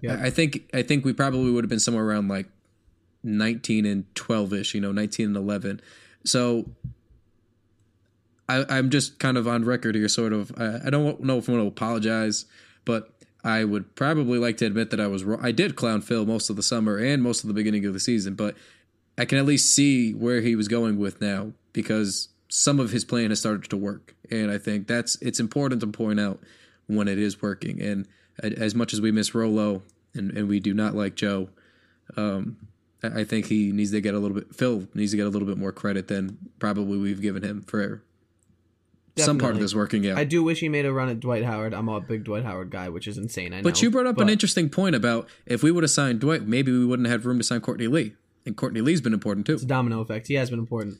I I think I think we probably would have been somewhere around like 19 and 12 ish, you know, 19 and 11. So I, I'm just kind of on record here, sort of. I, I don't know if I want to apologize, but I would probably like to admit that I was wrong. I did clown Phil most of the summer and most of the beginning of the season, but I can at least see where he was going with now because some of his plan has started to work, and I think that's it's important to point out when it is working. And as much as we miss Rolo and, and we do not like Joe, um, I think he needs to get a little bit. Phil needs to get a little bit more credit than probably we've given him for some part of Definitely. this working out. I do wish he made a run at Dwight Howard. I'm a big Dwight Howard guy, which is insane. I know. But you brought up an interesting point about if we would have signed Dwight, maybe we wouldn't have had room to sign Courtney Lee. And Courtney Lee's been important too. It's a domino effect. He has been important.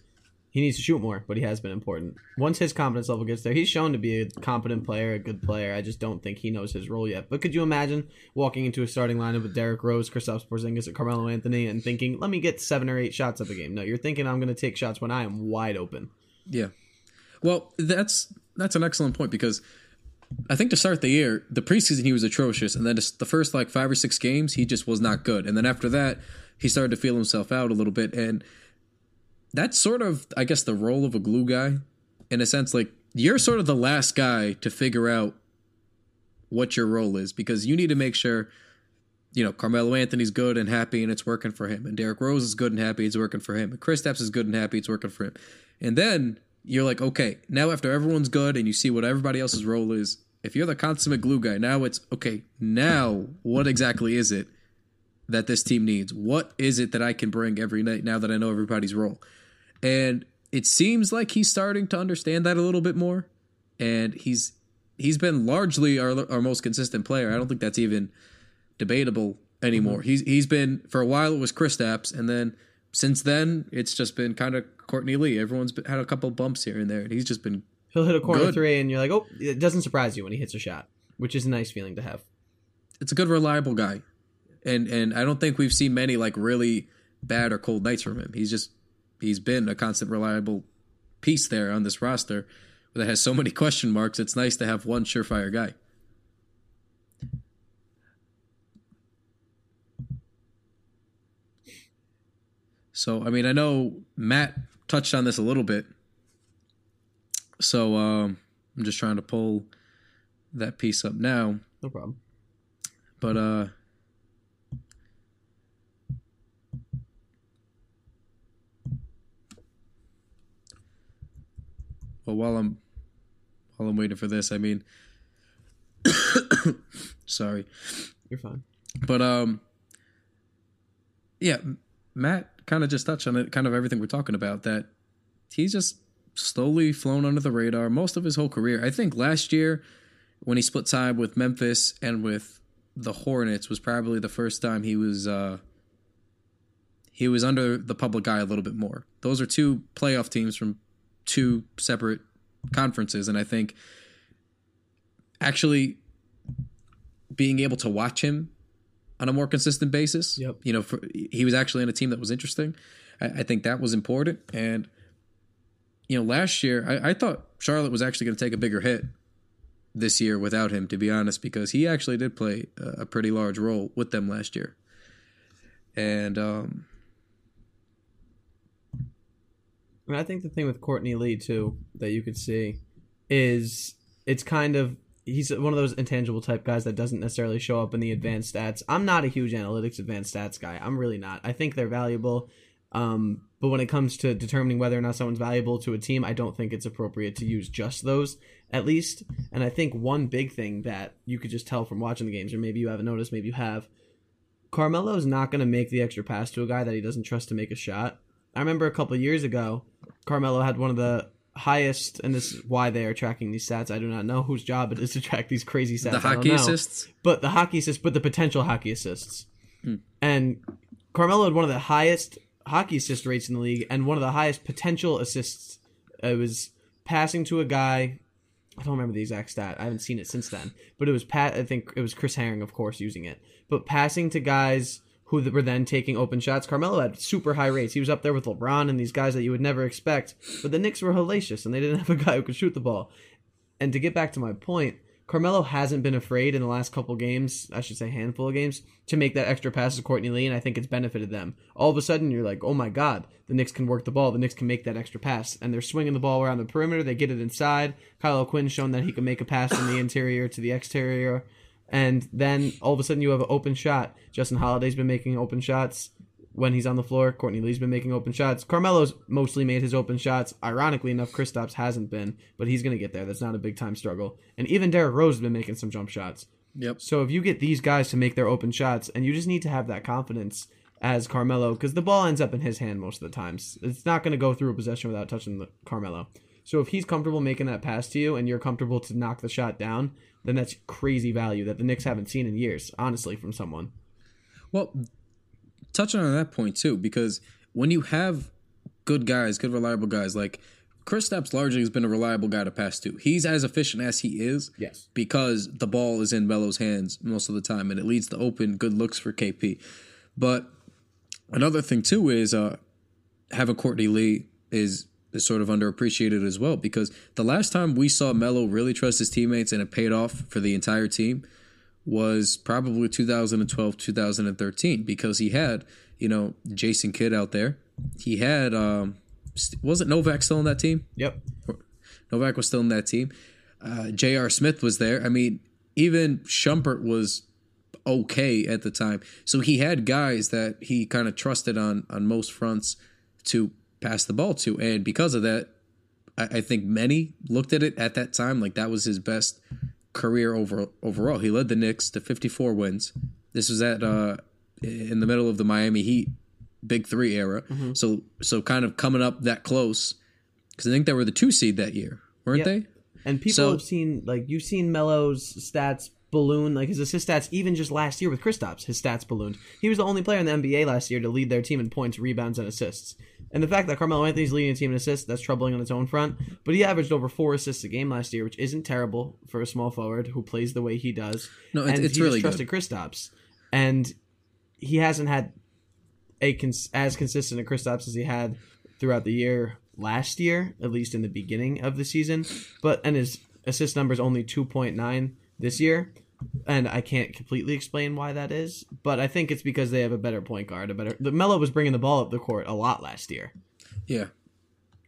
He needs to shoot more, but he has been important. Once his confidence level gets there, he's shown to be a competent player, a good player. I just don't think he knows his role yet. But could you imagine walking into a starting lineup with Derrick Rose, Kristaps Porzingis, and Carmelo Anthony, and thinking, "Let me get seven or eight shots up a game"? No, you're thinking, "I'm going to take shots when I am wide open." Yeah. Well, that's that's an excellent point because I think to start the year, the preseason he was atrocious, and then the first like five or six games he just was not good, and then after that he started to feel himself out a little bit, and that's sort of I guess the role of a glue guy, in a sense. Like you're sort of the last guy to figure out what your role is because you need to make sure. You know, Carmelo Anthony's good and happy, and it's working for him. And Derrick Rose is good and happy, it's working for him. And Kristaps is good and happy, it's working for him. And then you're like, okay, now after everyone's good and you see what everybody else's role is, if you're the consummate glue guy, now it's okay, now what exactly is it that this team needs? What is it that I can bring every night now that I know everybody's role? And it seems like he's starting to understand that a little bit more. And he's he's been largely our our most consistent player. I don't think that's even debatable anymore. Mm-hmm. He's he's been for a while it was Kristaps, and then since then it's just been kind of Courtney Lee. Everyone's been, had a couple bumps here and there, and he's just been He'll hit a corner Good. three, and you're like, "Oh!" It doesn't surprise you when he hits a shot, which is a nice feeling to have. it's a good reliable guy, and and I don't think we've seen many like really bad or cold nights from him. He's just he's been a constant reliable piece there on this roster that has so many question marks. It's nice to have one surefire guy. So I mean, I know Matt touched on this a little bit. So um, I'm just trying to pull that piece up now. No problem. But uh Well while I'm while I'm waiting for this, I mean sorry. You're fine. But um yeah, Matt kind of just touched on it, kind of everything we're talking about that he's just slowly flown under the radar most of his whole career. I think last year when he split time with Memphis and with the Hornets was probably the first time he was uh he was under the public eye a little bit more. Those are two playoff teams from two separate conferences and I think actually being able to watch him on a more consistent basis. Yep. You know, for, he was actually in a team that was interesting. I, I think that was important. And you know, last year I, I thought Charlotte was actually going to take a bigger hit this year without him, to be honest, because he actually did play a, a pretty large role with them last year. And um, I mean, I think the thing with Courtney Lee too that you could see is it's kind of he's one of those intangible type guys that doesn't necessarily show up in the advanced stats. I'm not a huge analytics advanced stats guy. I'm really not. I think they're valuable. Um, but when it comes to determining whether or not someone's valuable to a team, I don't think it's appropriate to use just those, at least. And I think one big thing that you could just tell from watching the games, or maybe you haven't noticed, maybe you have, Carmelo is not going to make the extra pass to a guy that he doesn't trust to make a shot. I remember a couple years ago, Carmelo had one of the highest, and this is why they are tracking these stats. I do not know whose job it is to track these crazy stats. the hockey assists. but the hockey assists, but the potential hockey assists, hmm. and Carmelo had one of the highest hockey assist rates in the league, and one of the highest potential assists. It was passing to a guy. I don't remember the exact stat. I haven't seen it since then, but it was Pat. I think it was Chris Herring, of course, using it. But passing to guys who were then taking open shots. Carmelo had super high rates. He was up there with LeBron and these guys that you would never expect. But the Knicks were hellacious, and they didn't have a guy who could shoot the ball. And to get back to my point, Carmelo hasn't been afraid in the last couple games, I should say handful of games, to make that extra pass to Courtney Lee, and I think it's benefited them. All of a sudden, you're like, oh my god, the Knicks can work the ball. The Knicks can make that extra pass, and they're swinging the ball around the perimeter. They get it inside. Kyle O'Quinn's shown that he can make a pass from the interior to the exterior, and then all of a sudden you have an open shot. Justin Holiday's been making open shots when he's on the floor. Courtney Lee's been making open shots. Carmelo's mostly made his open shots. Ironically enough, Kristaps hasn't been, but he's going to get there. That's not a big time struggle. And even Derrick Rose has been making some jump shots. Yep. So if you get these guys to make their open shots, and you just need to have that confidence as Carmelo, because the ball ends up in his hand most of the times. It's not going to go through a possession without touching the Carmelo. So if he's comfortable making that pass to you, and you're comfortable to knock the shot down, then that's crazy value that the Knicks haven't seen in years, honestly, from someone. Well, touching on that point too, because when you have good guys, good reliable guys, like Kristaps largely has been a reliable guy to pass to. He's as efficient as he is Yes. because the ball is in Melo's hands most of the time, and it leads to open good looks for KP. But another thing too is uh, having Courtney Lee is is sort of underappreciated as well because the last time we saw Melo really trust his teammates and it paid off for the entire team was probably 2012 2013 because he had you know Jason Kidd out there he had um wasn't Novak still in that team Yep. Novak was still in that team uh, J.R. Smith was there I mean even Shumpert was okay at the time so he had guys that he kind of trusted on on most fronts to pass the ball to and because of that I, I think many looked at it at that time like that was his best career over overall. He led the Knicks to 54 wins. This was at uh, in the middle of the Miami Heat Big Three era. So so kind of coming up that close because I think they were the two seed that year, weren't Yep. they? And people So- have seen like you've seen Melo's stats balloon, like his assist stats, even just last year with Kristaps, his stats ballooned. He was the only player in the NBA last year to lead their team in points, rebounds, and assists. And the fact that Carmelo Anthony's leading the team in assists, that's troubling on its own front. But he averaged over four assists a game last year, which isn't terrible for a small forward who plays the way he does. No, it's- and it's he really just trusted Kristaps, and he hasn't had a cons- as consistent a Kristaps as he had throughout the year last year, at least in the beginning of the season. But and his assist number is only two point nine this year. And I can't completely explain why that is, but I think it's because they have a better point guard, a better. The Melo was bringing the ball up the court a lot last year, Yeah.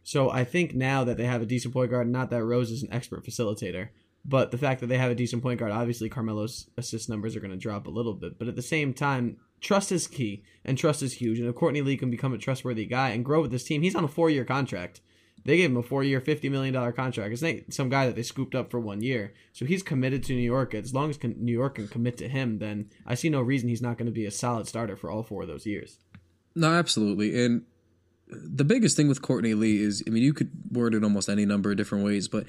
so I think now that they have a decent point guard, not that Rose is an expert facilitator, but the fact that they have a decent point guard, obviously Carmelo's assist numbers are going to drop a little bit, but at the same time, trust is key, and trust is huge. And if Courtney Lee can become a trustworthy guy and grow with this team, he's on a four-year contract. They gave him a four-year, fifty million dollar contract. It's not some guy that they scooped up for one year. So he's committed to New York. As long as New York can commit to him, then I see no reason he's not going to be a solid starter for all four of those years. No, absolutely. And the biggest thing with Courtney Lee is, I mean, you could word it almost any number of different ways, but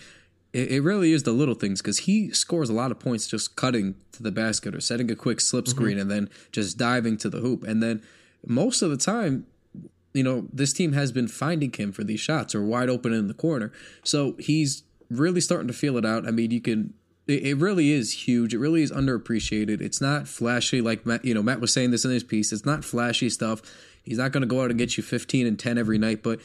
it, it really is the little things because he scores a lot of points just cutting to the basket or setting a quick slip mm-hmm. screen and then just diving to the hoop. And then most of the time, you know, this team has been finding him for these shots or wide open in the corner. So he's really starting to feel it out. I mean, you can. It really is huge. It really is underappreciated. It's not flashy like Matt. You know, Matt was saying this in his piece. It's not flashy stuff. He's not going to go out and get you 15 and 10 every night, but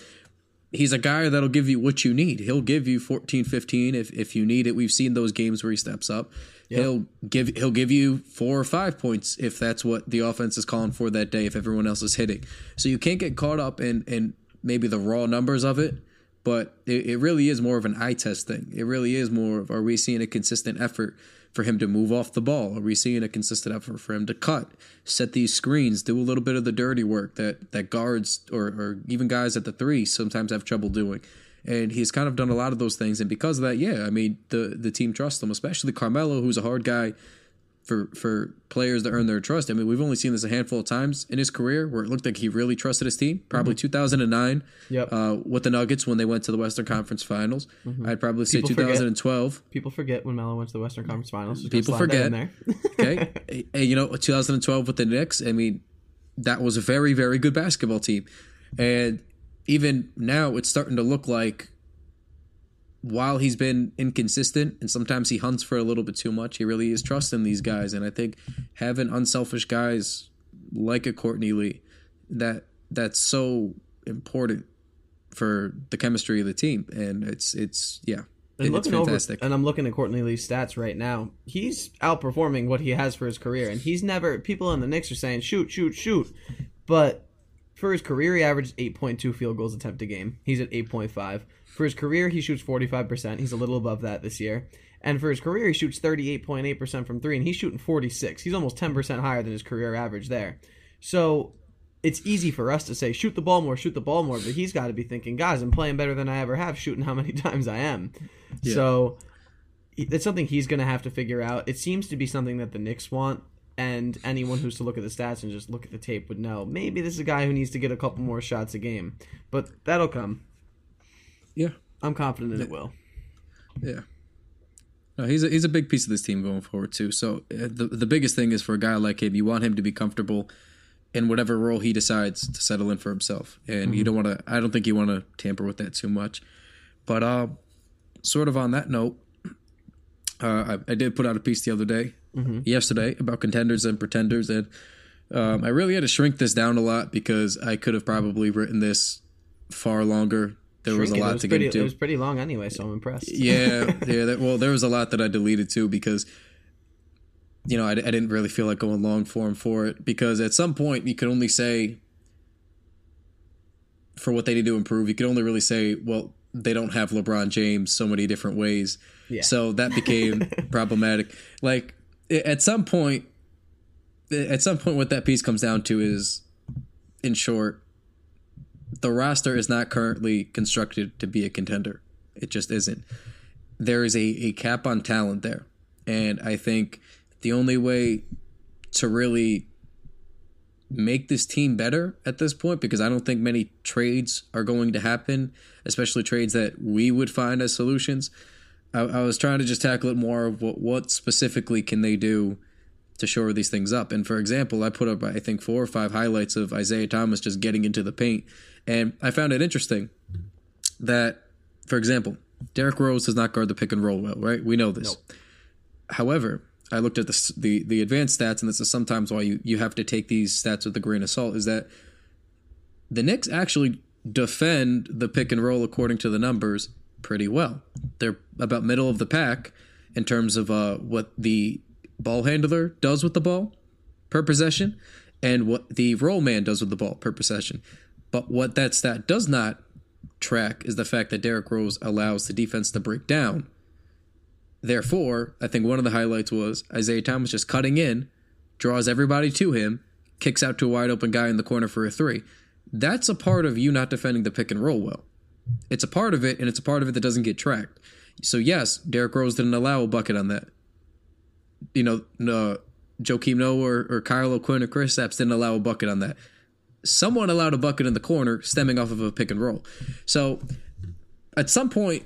he's a guy that'll give you what you need. He'll give you 14, 15 if, if you need it. We've seen those games where he steps up. He'll give he'll give you four or five points if that's what the offense is calling for that day. If everyone else is hitting, so you can't get caught up in in maybe the raw numbers of it. But it, it really is more of an eye test thing. It really is more of are we seeing a consistent effort for him to move off the ball? Are we seeing a consistent effort for him to cut, set these screens, do a little bit of the dirty work that that guards or, or even guys at the three sometimes have trouble doing? And he's kind of done a lot of those things, and because of that, yeah, I mean the the team trusts him, especially Carmelo, who's a hard guy for for players to earn their trust. I mean, we've only seen this a handful of times in his career where it looked like he really trusted his team. Probably 2009 Yep. uh, with the Nuggets when they went to the Western Conference Finals. I'd probably say People forget. 2012. People forget when Melo went to the Western Conference Finals. Just People forget. Okay, hey, you know 2012 with the Knicks. I mean, that was a very very good basketball team, and even now it's starting to look like. While he's been inconsistent and sometimes he hunts for a little bit too much, he really is trusting these guys. And I think having unselfish guys like a Courtney Lee, that that's so important for the chemistry of the team. And it's it's yeah, And it's looking over, fantastic. and I'm looking at Courtney Lee's stats right now. He's outperforming what he has for his career, and he's never. People in the Knicks are saying shoot, shoot, shoot, but for his career, he averaged 8.2 field goals attempt a game. He's at 8.5. For his career, he shoots 45%. He's a little above that this year. And for his career, he shoots 38.8% from three, and he's shooting 46. He's almost 10% higher than his career average there. So it's easy for us to say shoot the ball more, shoot the ball more, but he's got to be thinking, guys, I'm playing better than I ever have, shooting how many times I am. So it's something he's going to have to figure out. It seems to be something that the Knicks want, and anyone who's to look at the stats and just look at the tape would know maybe this is a guy who needs to get a couple more shots a game. But that'll come. yeah. I'm confident that it will. Yeah. No, he's a, he's a big piece of this team going forward too. So uh, the the biggest thing is for a guy like him, you want him to be comfortable in whatever role he decides to settle in for himself, and you don't want to. I don't think you want to tamper with that too much. But uh, sort of on that note, uh, I, I did put out a piece the other day, yesterday, about contenders and pretenders, and um, I really had to shrink this down a lot because I could have probably written this far longer. There was a lot was to pretty, get into. It was pretty long anyway, so I'm impressed. Yeah, yeah. That, well, there was a lot that I deleted too because, you know, I, I didn't really feel like going long form for it because at some point you could only say for what they need to improve, you could only really say, well, they don't have LeBron James so many different ways. Yeah. So that became problematic. Like at some point, at some point, what that piece comes down to is, in short, the roster is not currently constructed to be a contender. It just isn't. There is a, a cap on talent there. And I think the only way to really make this team better at this point, because I don't think many trades are going to happen, especially trades that we would find as solutions. I, I was trying to just tackle it more of what, what specifically can they do to shore these things up. And for example, I put up I think four or five highlights of Isaiah Thomas just getting into the paint, and I found it interesting that, for example, Derrick Rose does not guard the pick and roll well, right? We know this. However, I looked at the, the the advanced stats, and this is sometimes why you you have to take these stats with a grain of salt. Is that the Knicks actually defend the pick and roll according to the numbers pretty well. They're about middle of the pack in terms of uh, what the ball handler does with the ball per possession and what the roll man does with the ball per possession. But what that stat does not track is the fact that Derrick Rose allows the defense to break down. Therefore, I think one of the highlights was Isaiah Thomas just cutting in, draws everybody to him, kicks out to a wide open guy in the corner for a three. That's a part of you not defending the pick and roll well. It's a part of it, and it's a part of it that doesn't get tracked. So yes, Derrick Rose didn't allow a bucket on that. You know, no, uh, Joakim Noah or, or Kyle O'Quinn or Kristaps didn't allow a bucket on that. Someone allowed a bucket in the corner stemming off of a pick and roll. So at some point,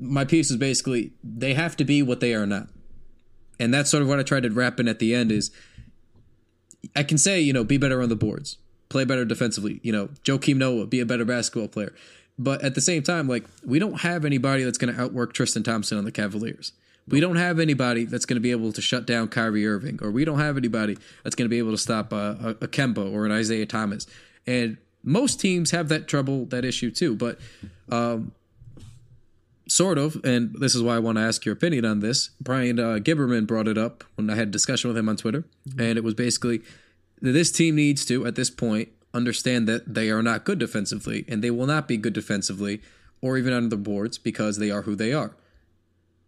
my piece is basically they have to be what they are not. And that's sort of what I tried to wrap in at the end is I can say, you know, be better on the boards, play better defensively, you know, Joakim Noah, be a better basketball player. But at the same time, like, we don't have anybody that's going to outwork Tristan Thompson on the Cavaliers. We don't have anybody that's going to be able to shut down Kyrie Irving, or we don't have anybody that's going to be able to stop uh, a, a Kemba or an Isaiah Thomas. And most teams have that trouble, that issue too. But um, sort of, and this is why I want to ask your opinion on this. Brian uh, Gibberman brought it up when I had a discussion with him on Twitter, and it was basically this team needs to, at this point, understand that they are not good defensively, and they will not be good defensively or even on the boards because they are who they are.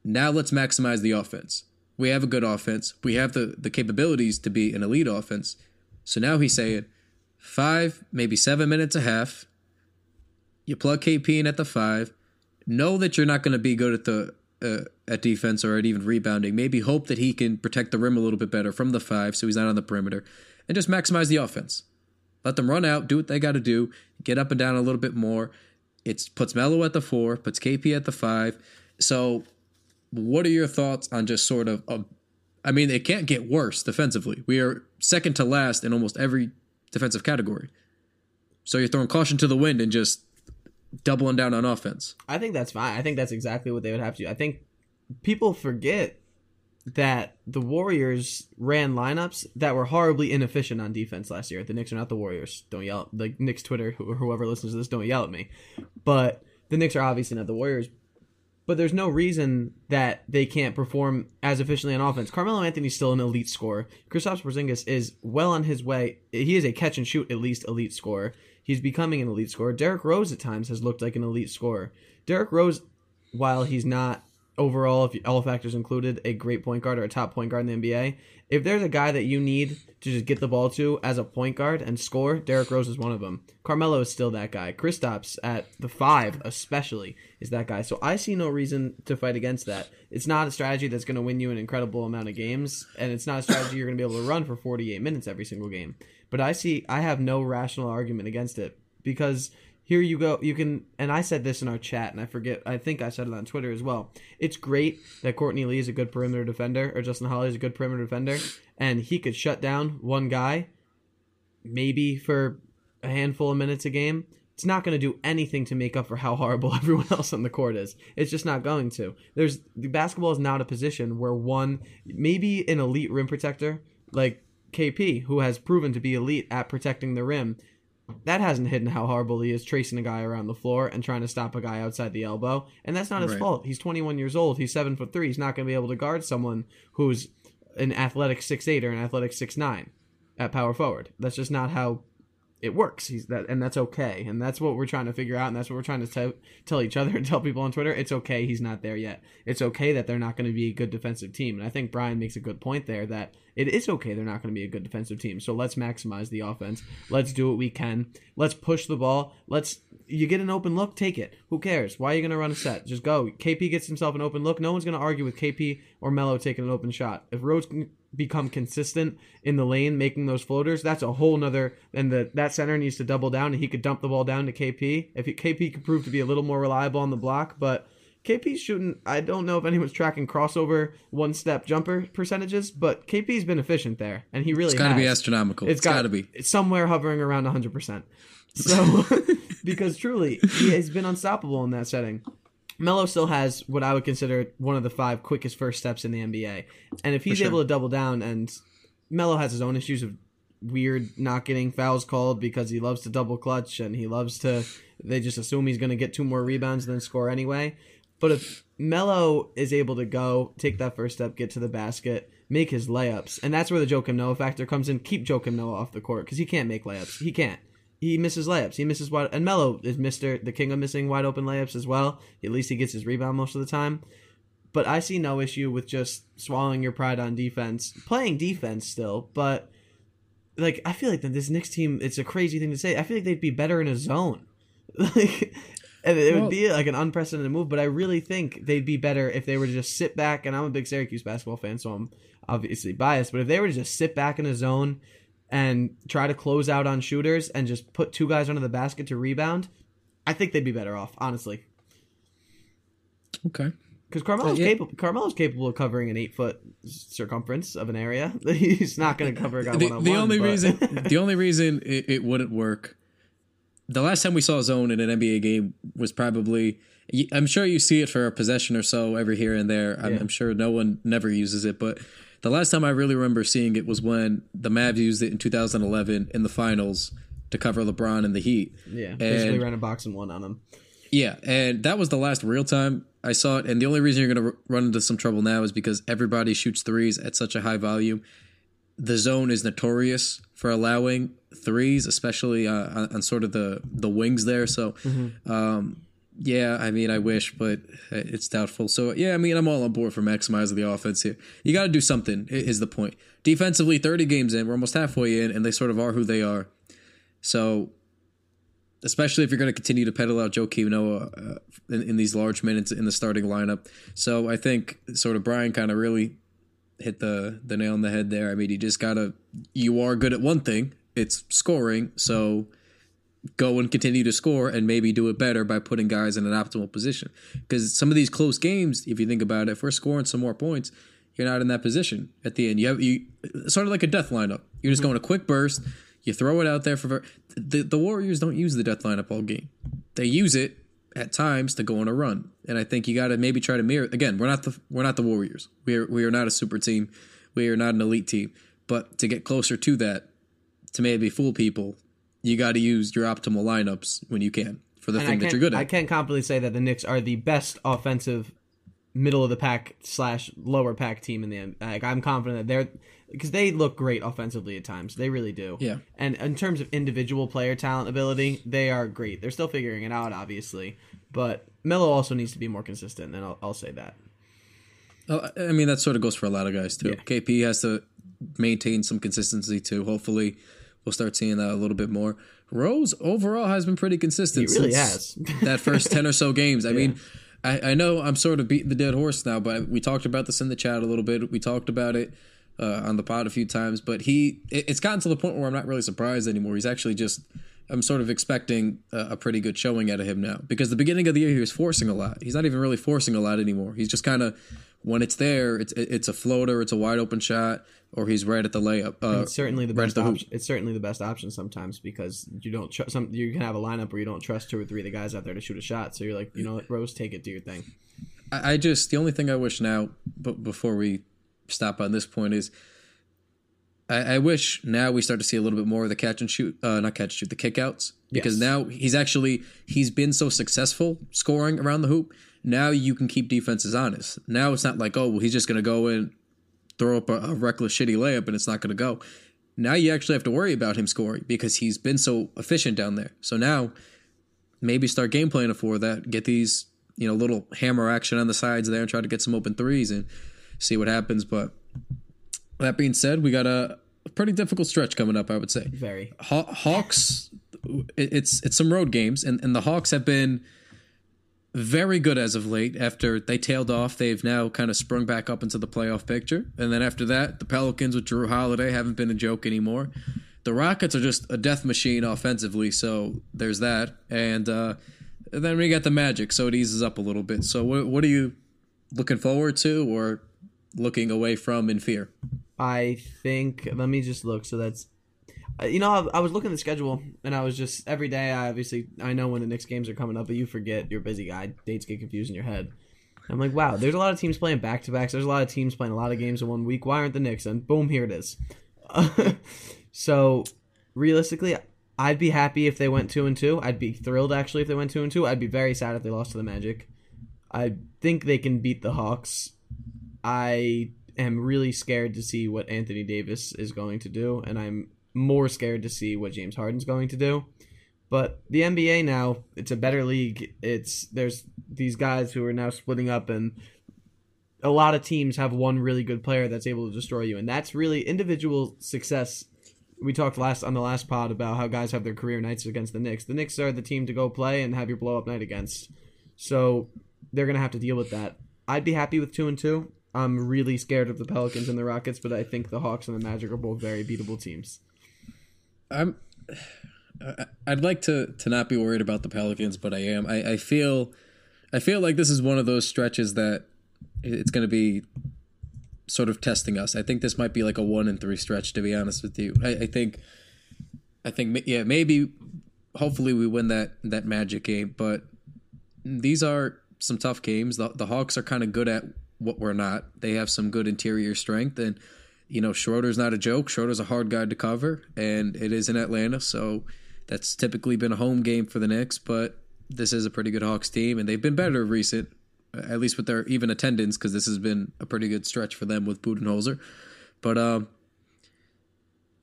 Now let's maximize the offense. We have a good offense. We have the, the capabilities to be an elite offense. So now he's saying five, maybe seven minutes a half. You plug KP in at the five. Know that you're not going to be good at the uh, at defense or at even rebounding. Maybe hope that he can protect the rim a little bit better from the five, so he's not on the perimeter, and just maximize the offense. Let them run out, do what they got to do, get up and down a little bit more. It puts Melo at the four, puts KP at the five. So, what are your thoughts on just sort of? A, I mean, it can't get worse defensively. We are second to last in almost every defensive category. So you're throwing caution to the wind and just doubling down on offense. I think that's fine. I think that's exactly what they would have to. I think people forget that the Warriors ran lineups that were horribly inefficient on defense last year. The Knicks are not the Warriors. Don't yell. The Knicks Twitter or whoever listens to this, don't yell at me. But the Knicks are obviously not the Warriors. But there's no reason that they can't perform as efficiently on offense. Carmelo Anthony's still an elite scorer. Kristaps Porzingis is well on his way. He is a catch and shoot at least elite scorer. He's becoming an elite scorer. Derrick Rose at times has looked like an elite scorer. Derrick Rose, while he's not overall, if all factors included, a great point guard or a top point guard in the NBA, if there's a guy that you need to just get the ball to as a point guard and score, Derrick Rose is one of them. Carmelo is still that guy. Kristaps at the five, especially, is that guy. So I see no reason to fight against that. It's not a strategy that's going to win you an incredible amount of games, and it's not a strategy you're going to be able to run for 48 minutes every single game. But I see, I have no rational argument against it because here you go. You can and i said this in our chat and i forget i think i said it on twitter as well. It's great that courtney lee is a good perimeter defender or justin holiday is a good perimeter defender and he could shut down one guy maybe for a handful of minutes a game. It's not going to do anything to make up for how horrible everyone else on the court is. It's just not going to. There's basketball is not a position where one maybe an elite rim protector like kp who has proven to be elite at protecting the rim that hasn't hidden how horrible he is tracing a guy around the floor and trying to stop a guy outside the elbow. And that's not his Right. fault. He's 21 years old. He's seven foot three. He's not going to be able to guard someone who's an athletic six eight or an athletic six nine at power forward. That's just not how it works. He's that, and that's okay. And that's what we're trying to figure out. And that's what we're trying to tell each other and tell people on Twitter. It's okay. He's not there yet. It's okay that they're not going to be a good defensive team. And I think Brian makes a good point there that it is okay they're not going to be a good defensive team. So let's maximize the offense. Let's do what we can. Let's push the ball. Let's you get an open look, take it. Who cares? Why are you going to run a set? Just go. KP gets himself an open look. No one's going to argue with KP or Melo taking an open shot. If Rose can become consistent in the lane making those floaters, that's a whole nother. And the that center needs to double down, and he could dump the ball down to KP. If he, KP could prove to be a little more reliable on the block, but KP's shooting. I don't know if anyone's tracking crossover one step jumper percentages, but KP's been efficient there, and he really It's got to be astronomical. It's got to be. It's somewhere hovering around 100%. So, because truly, he has been unstoppable in that setting. Melo still has what I would consider one of the five quickest first steps in the NBA. And if he's sure. able to double down, and Melo has his own issues of weird not getting fouls called because he loves to double clutch and he loves to, they just assume he's going to get two more rebounds and then score anyway. But if Melo is able to go, take that first step, get to the basket, make his layups, and that's where the Joakim Noah factor comes in. Keep Joakim Noah off the court because he can't make layups. He can't. He misses layups. He misses wide, and Melo is Mister the king of missing wide open layups as well. At least he gets his rebound most of the time. But I see no issue with just swallowing your pride on defense, playing defense still, but like I feel like that this Knicks team, it's a crazy thing to say. I feel like they'd be better in a zone. Like and it Well- would be like an unprecedented move, but I really think they'd be better if they were to just sit back. And I'm a big Syracuse basketball fan, so I'm obviously biased. But if they were to just sit back in a zone and try to close out on shooters and just put two guys under the basket to rebound, I think they'd be better off, honestly. Okay. Because Carmelo's Uh, yeah. capable. Carmelo's capable of covering an eight foot circumference of an area. He's not going to cover a guy the, one on the only but- reason the only reason it, it wouldn't work the last time we saw a zone in an nba game was probably I'm sure you see it for a possession or so every here and there i'm, Yeah. I'm sure no one never uses it but the last time i really remember seeing it was when the mavs used it in 2011 in the finals to cover lebron and the heat yeah, basically and- ran a box and one on him. yeah, and that was the last real time I saw it. And the only reason you're going to run into some trouble now is because everybody shoots threes at such a high volume. The zone is notorious for allowing threes, especially uh, on, on sort of the the wings there. So, um, yeah, I mean, I wish, but it's doubtful. So, yeah, I mean, I'm all on board for maximizing the offense here. You got to do something. Is the point defensively? Thirty games in, we're almost halfway in, and they sort of are who they are. So especially if you're going to continue to pedal out Joe Noah uh, in, in these large minutes in the starting lineup. So I think sort of Brian kind of really hit the the nail on the head there. I mean, you just gotta you are good at one thing, it's scoring. So go and continue to score and maybe do it better by putting guys in an optimal position. Because some of these close games, if you think about it, if we're scoring some more points, you're not in that position at the end. You have you sort of like a death lineup. You're just mm-hmm. going a quick burst. You throw it out there for the the Warriors don't use the death lineup all game. They use it at times to go on a run, and I think you got to maybe try to mirror. Again, we're not the we're not the Warriors. We are we are not a super team. We are not an elite team. But to get closer to that, to maybe fool people, you got to use your optimal lineups when you can for the And thing that you're good at. I can't confidently say that the Knicks are the best offensive middle of the pack slash lower pack team in the like I'm confident that they're because they look great offensively at times. They really do. Yeah. And in terms of individual player talent ability, they are great. They're still figuring it out, obviously. But Melo also needs to be more consistent, and I'll, I'll say that. Uh, I mean, that sort of goes for a lot of guys too. Yeah. KP has to maintain some consistency too. Hopefully, we'll start seeing that a little bit more. Rose overall has been pretty consistent. He really since has. that first ten or so games. I mean, I, I know I'm sort of beating the dead horse now, but we talked about this in the chat a little bit. We talked about it uh, on the pod a few times, but he it, it's gotten to the point where I'm not really surprised anymore. He's actually just I'm sort of expecting a, a pretty good showing out of him now because the beginning of the year he was forcing a lot. He's not even really forcing a lot anymore. He's just kind of when it's there, it's it's a floater, it's a wide open shot, or he's right at the layup. Uh, It's certainly the right best the option. It's certainly the best option sometimes because you don't trust some. You can have a lineup where you don't trust two or three of the guys out there to shoot a shot. So you're like, you know what, Rose, take it, do your thing. I, I just the only thing I wish now, but before we stop on this point is, I, I wish now we start to see a little bit more of the catch and shoot, uh, not catch and shoot, the kickouts because Yes. now he's actually he's been so successful scoring around the hoop. Now you can keep defenses honest. Now it's not like oh well he's just gonna go in, throw up a, a reckless shitty layup and it's not gonna go. Now you actually have to worry about him scoring because he's been so efficient down there. So now maybe start game planning for that. Get these, you know, little hammer action on the sides there and try to get some open threes and see what happens. But that being said, we got a, a pretty difficult stretch coming up, I would say. Very. Haw- Hawks, it's it's some road games, and, and the Hawks have been very good as of late. After they tailed off, they've now kind of sprung back up into the playoff picture. And then after that, the Pelicans with Jrue Holiday haven't been a joke anymore. The Rockets are just a death machine offensively, so there's that. And, uh, then we got the Magic, so it eases up a little bit. So what, what are you looking forward to or looking away from in fear? I think. Let me just look. So that's. Uh, You know, I, I was looking at the schedule, and I was just every day. I obviously I know when the Knicks games are coming up, but you forget. You're a busy guy. Dates get confused in your head. I'm like, wow. There's a lot of teams playing back to backs. There's a lot of teams playing a lot of games in one week. Why aren't the Knicks? And boom, here it is. so, realistically, I'd be happy if they went two and two. I'd be thrilled actually if they went two and two. I'd be very sad if they lost to the Magic. I think they can beat the Hawks. I am really scared to see what Anthony Davis is going to do, and I'm more scared to see what James Harden's going to do. But the NBA now, it's a better league. It's there's these guys who are now splitting up and a lot of teams have one really good player that's able to destroy you and that's really individual success. We talked last on the last pod about how guys have their career nights against the Knicks. The Knicks are the team to go play and have your blow up night against. So they're going to have to deal with that. I'd be happy with 2 and 2. I'm really scared of the Pelicans and the Rockets, but I think the Hawks and the Magic are both very beatable teams. I'm. I'd like to to not be worried about the Pelicans, but I am. I, I feel, I feel like this is one of those stretches that it's going to be sort of testing us. I think this might be like a one and three stretch, to be honest with you. I, I think, I think, yeah, maybe, hopefully we win that that Magic game, but these are some tough games. The the Hawks are kind of good at what we're not. They have some good interior strength, and you know Schroeder's not a joke. Schroeder's a hard guy to cover, and it is in Atlanta, so that's typically been a home game for the Knicks. But this is a pretty good Hawks team, and they've been better recent, at least with their even attendance, because this has been a pretty good stretch for them with Budenholzer. But um,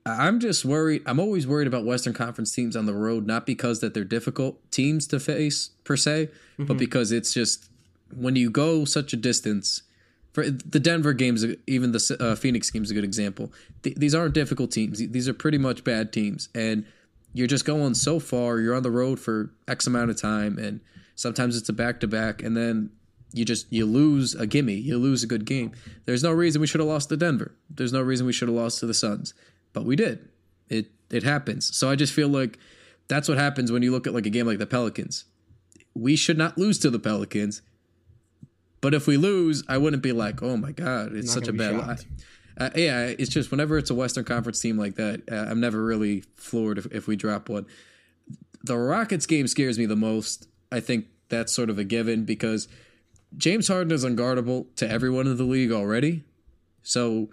I'm just worried. I'm always worried about Western Conference teams on the road, not because that they're difficult teams to face per se, but because it's just when you go such a distance. For the Denver games, even the uh, Phoenix game is a good example. Th- these aren't difficult teams. These are pretty much bad teams, and you're just going so far. You're on the road for X amount of time, and sometimes it's a back to back, and then you just you lose a gimme. You lose a good game. There's no reason we should have lost to Denver. There's no reason we should have lost to the Suns, but we did. It it happens. So I just feel like that's what happens when you look at like a game like the Pelicans. We should not lose to the Pelicans. But if we lose, I wouldn't be like, "Oh my god, it's such a bad." shocked. Uh, yeah, it's just whenever it's a Western Conference team like that, uh, I'm never really floored if, if we drop one. The Rockets game scares me the most. I think that's sort of a given because James Harden is unguardable to everyone in the league already. So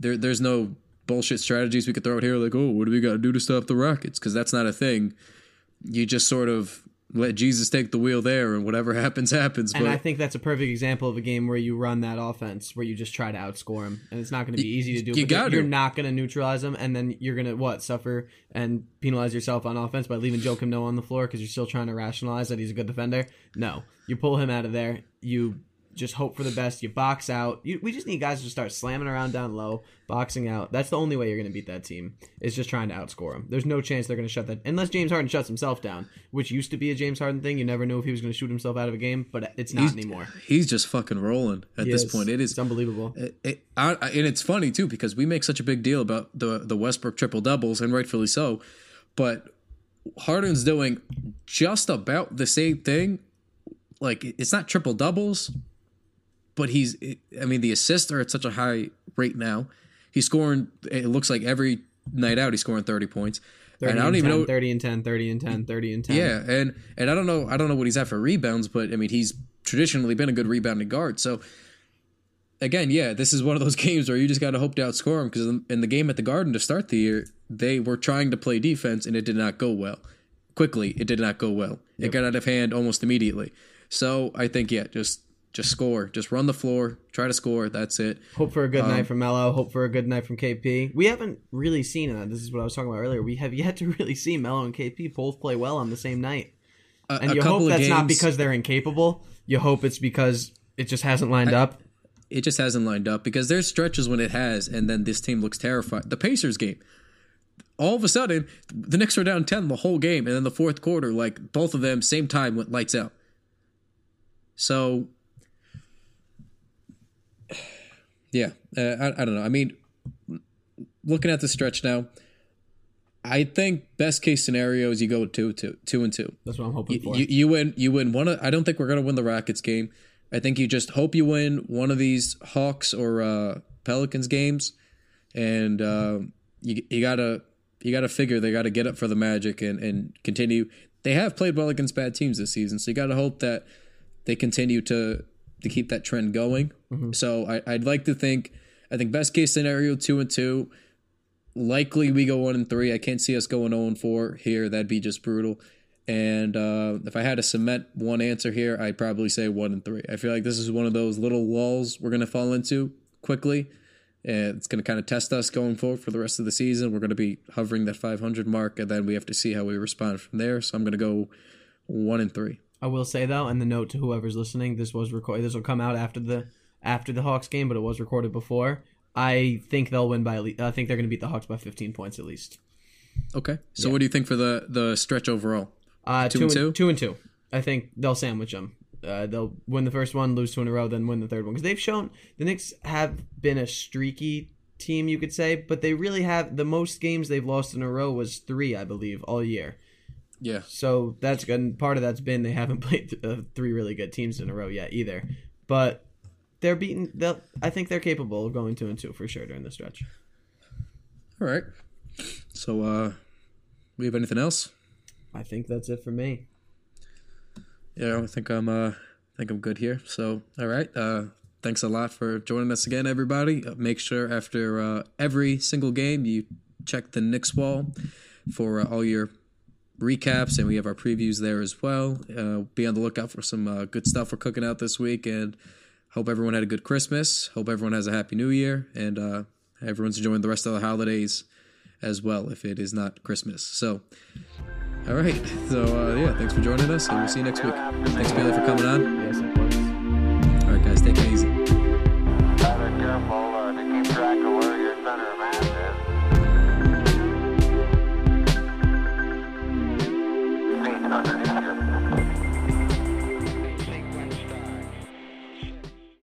there, there's no bullshit strategies we could throw out here like, oh, what do we got to do to stop the Rockets? Because that's not a thing. You just sort of let Jesus take the wheel there, and whatever happens, happens. And but I think that's a perfect example of a game where you run that offense, where you just try to outscore him, and it's not going to be easy to do. you gotta. You're not going to neutralize him, and then you're going to what suffer and penalize yourself on offense by leaving Joe No on the floor because you're still trying to rationalize that he's a good defender. No, you pull him out of there. You just hope for the best. You box out. You, we just need guys to start slamming around down low, boxing out. That's the only way you're going to beat that team. Is just trying to outscore them. There's no chance they're going to shut that unless James Harden shuts himself down, which used to be a James Harden thing. You never knew if he was going to shoot himself out of a game, but it's not anymore. he's just fucking rolling at this Yes. point. It is unbelievable. It, it, I, I- and it's funny too because we make such a big deal about the the Westbrook triple doubles, and rightfully so. But Harden's doing just about the same thing. Like it's not triple doubles, but he's. I mean, the assists are at such a high rate now. He's scoring. It looks like every night out he's scoring thirty points. 30 and I don't and even know. 30 and 10, 30 and 10, 30 and 10. Yeah, and and I don't know I don't know what he's at for rebounds, but I mean he's traditionally been a good rebounding guard. So again, yeah, this is one of those games where you just got to hope to outscore him because in the game at the Garden to start the year, they were trying to play defense and it did not go well. Quickly, it did not go well. It got out of hand almost immediately. So I think yeah, just just score, just run the floor, try to score. That's it. Hope for a Um, good night from Melo. Hope for a good night from KP. We haven't really seen that. This is what I was talking about earlier. We have yet to really see Melo and KP both play well on the same night. A, And you hope that's not because they're incapable. You hope it's because it just hasn't lined up. it just hasn't lined up because there's stretches when it has, and then this team looks terrified. The Pacers game, all of a sudden, the Knicks were down ten the whole game, and then the fourth quarter, like both of them, same time went lights out. So, yeah, uh, I, I don't know. I mean, looking at the stretch now, I think best case scenario is you go two, two, two and two. That's what I'm hoping for. You, you win. You win one. Of, I don't think we're gonna win the Rockets game. I think you just hope you win one of these Hawks or uh, Pelicans games, and uh, you you gotta you gotta figure they gotta get up for the Magic and and continue. They have played well against bad teams this season, so you gotta hope that they continue to to keep that trend going. So I, I'd like to think. I think best case scenario two and two. Likely we go one and three. I can't see us going zero and four here. That'd be just brutal. And uh, if I had to cement one answer here, I'd probably say one and three. I feel like this is one of those little walls we're going to fall into quickly. And it's going to kind of test us going forward for the rest of the season. We're going to be hovering that 500 mark, and then we have to see how we respond from there. So I'm going to go one and three. I will say though, and the note to whoever's listening, this was recorded. This will come out after the after the Hawks game, but it was recorded before. I think they'll win by. lea- I think they're going to beat the Hawks by 15 points at least. Okay. So what do you think for the the stretch overall? Uh, Two two, and and two? two and two. I think they'll sandwich them. Uh, they'll win the first one, lose two in a row, then win the third one because they've shown the Knicks have been a streaky team, you could say, but they really have the most games they've lost in a row was three, I believe, all year. Yeah. So that's good. And part of that's been they haven't played th- uh, three really good teams in a row yet either. But they're beaten. They'll, I think they're capable of going two and two for sure during the stretch. All right. So uh we have anything else? I think that's it for me. Yeah, I think I'm uh I think I'm good here. So, all right. Uh thanks a lot for joining us again everybody. Uh, make sure after uh every single game you check the Knicks wall for uh, all your recaps and we have our previews there as well. Uh be on the lookout for some uh, good stuff we're cooking out this week and hope everyone had a good Christmas. Hope everyone has a happy new year and uh everyone's enjoying the rest of the holidays as well if it is not Christmas. So, all right. So, uh, yeah, thanks for joining us, and we'll see you next week. Thanks, Bailey, for coming on. Yes.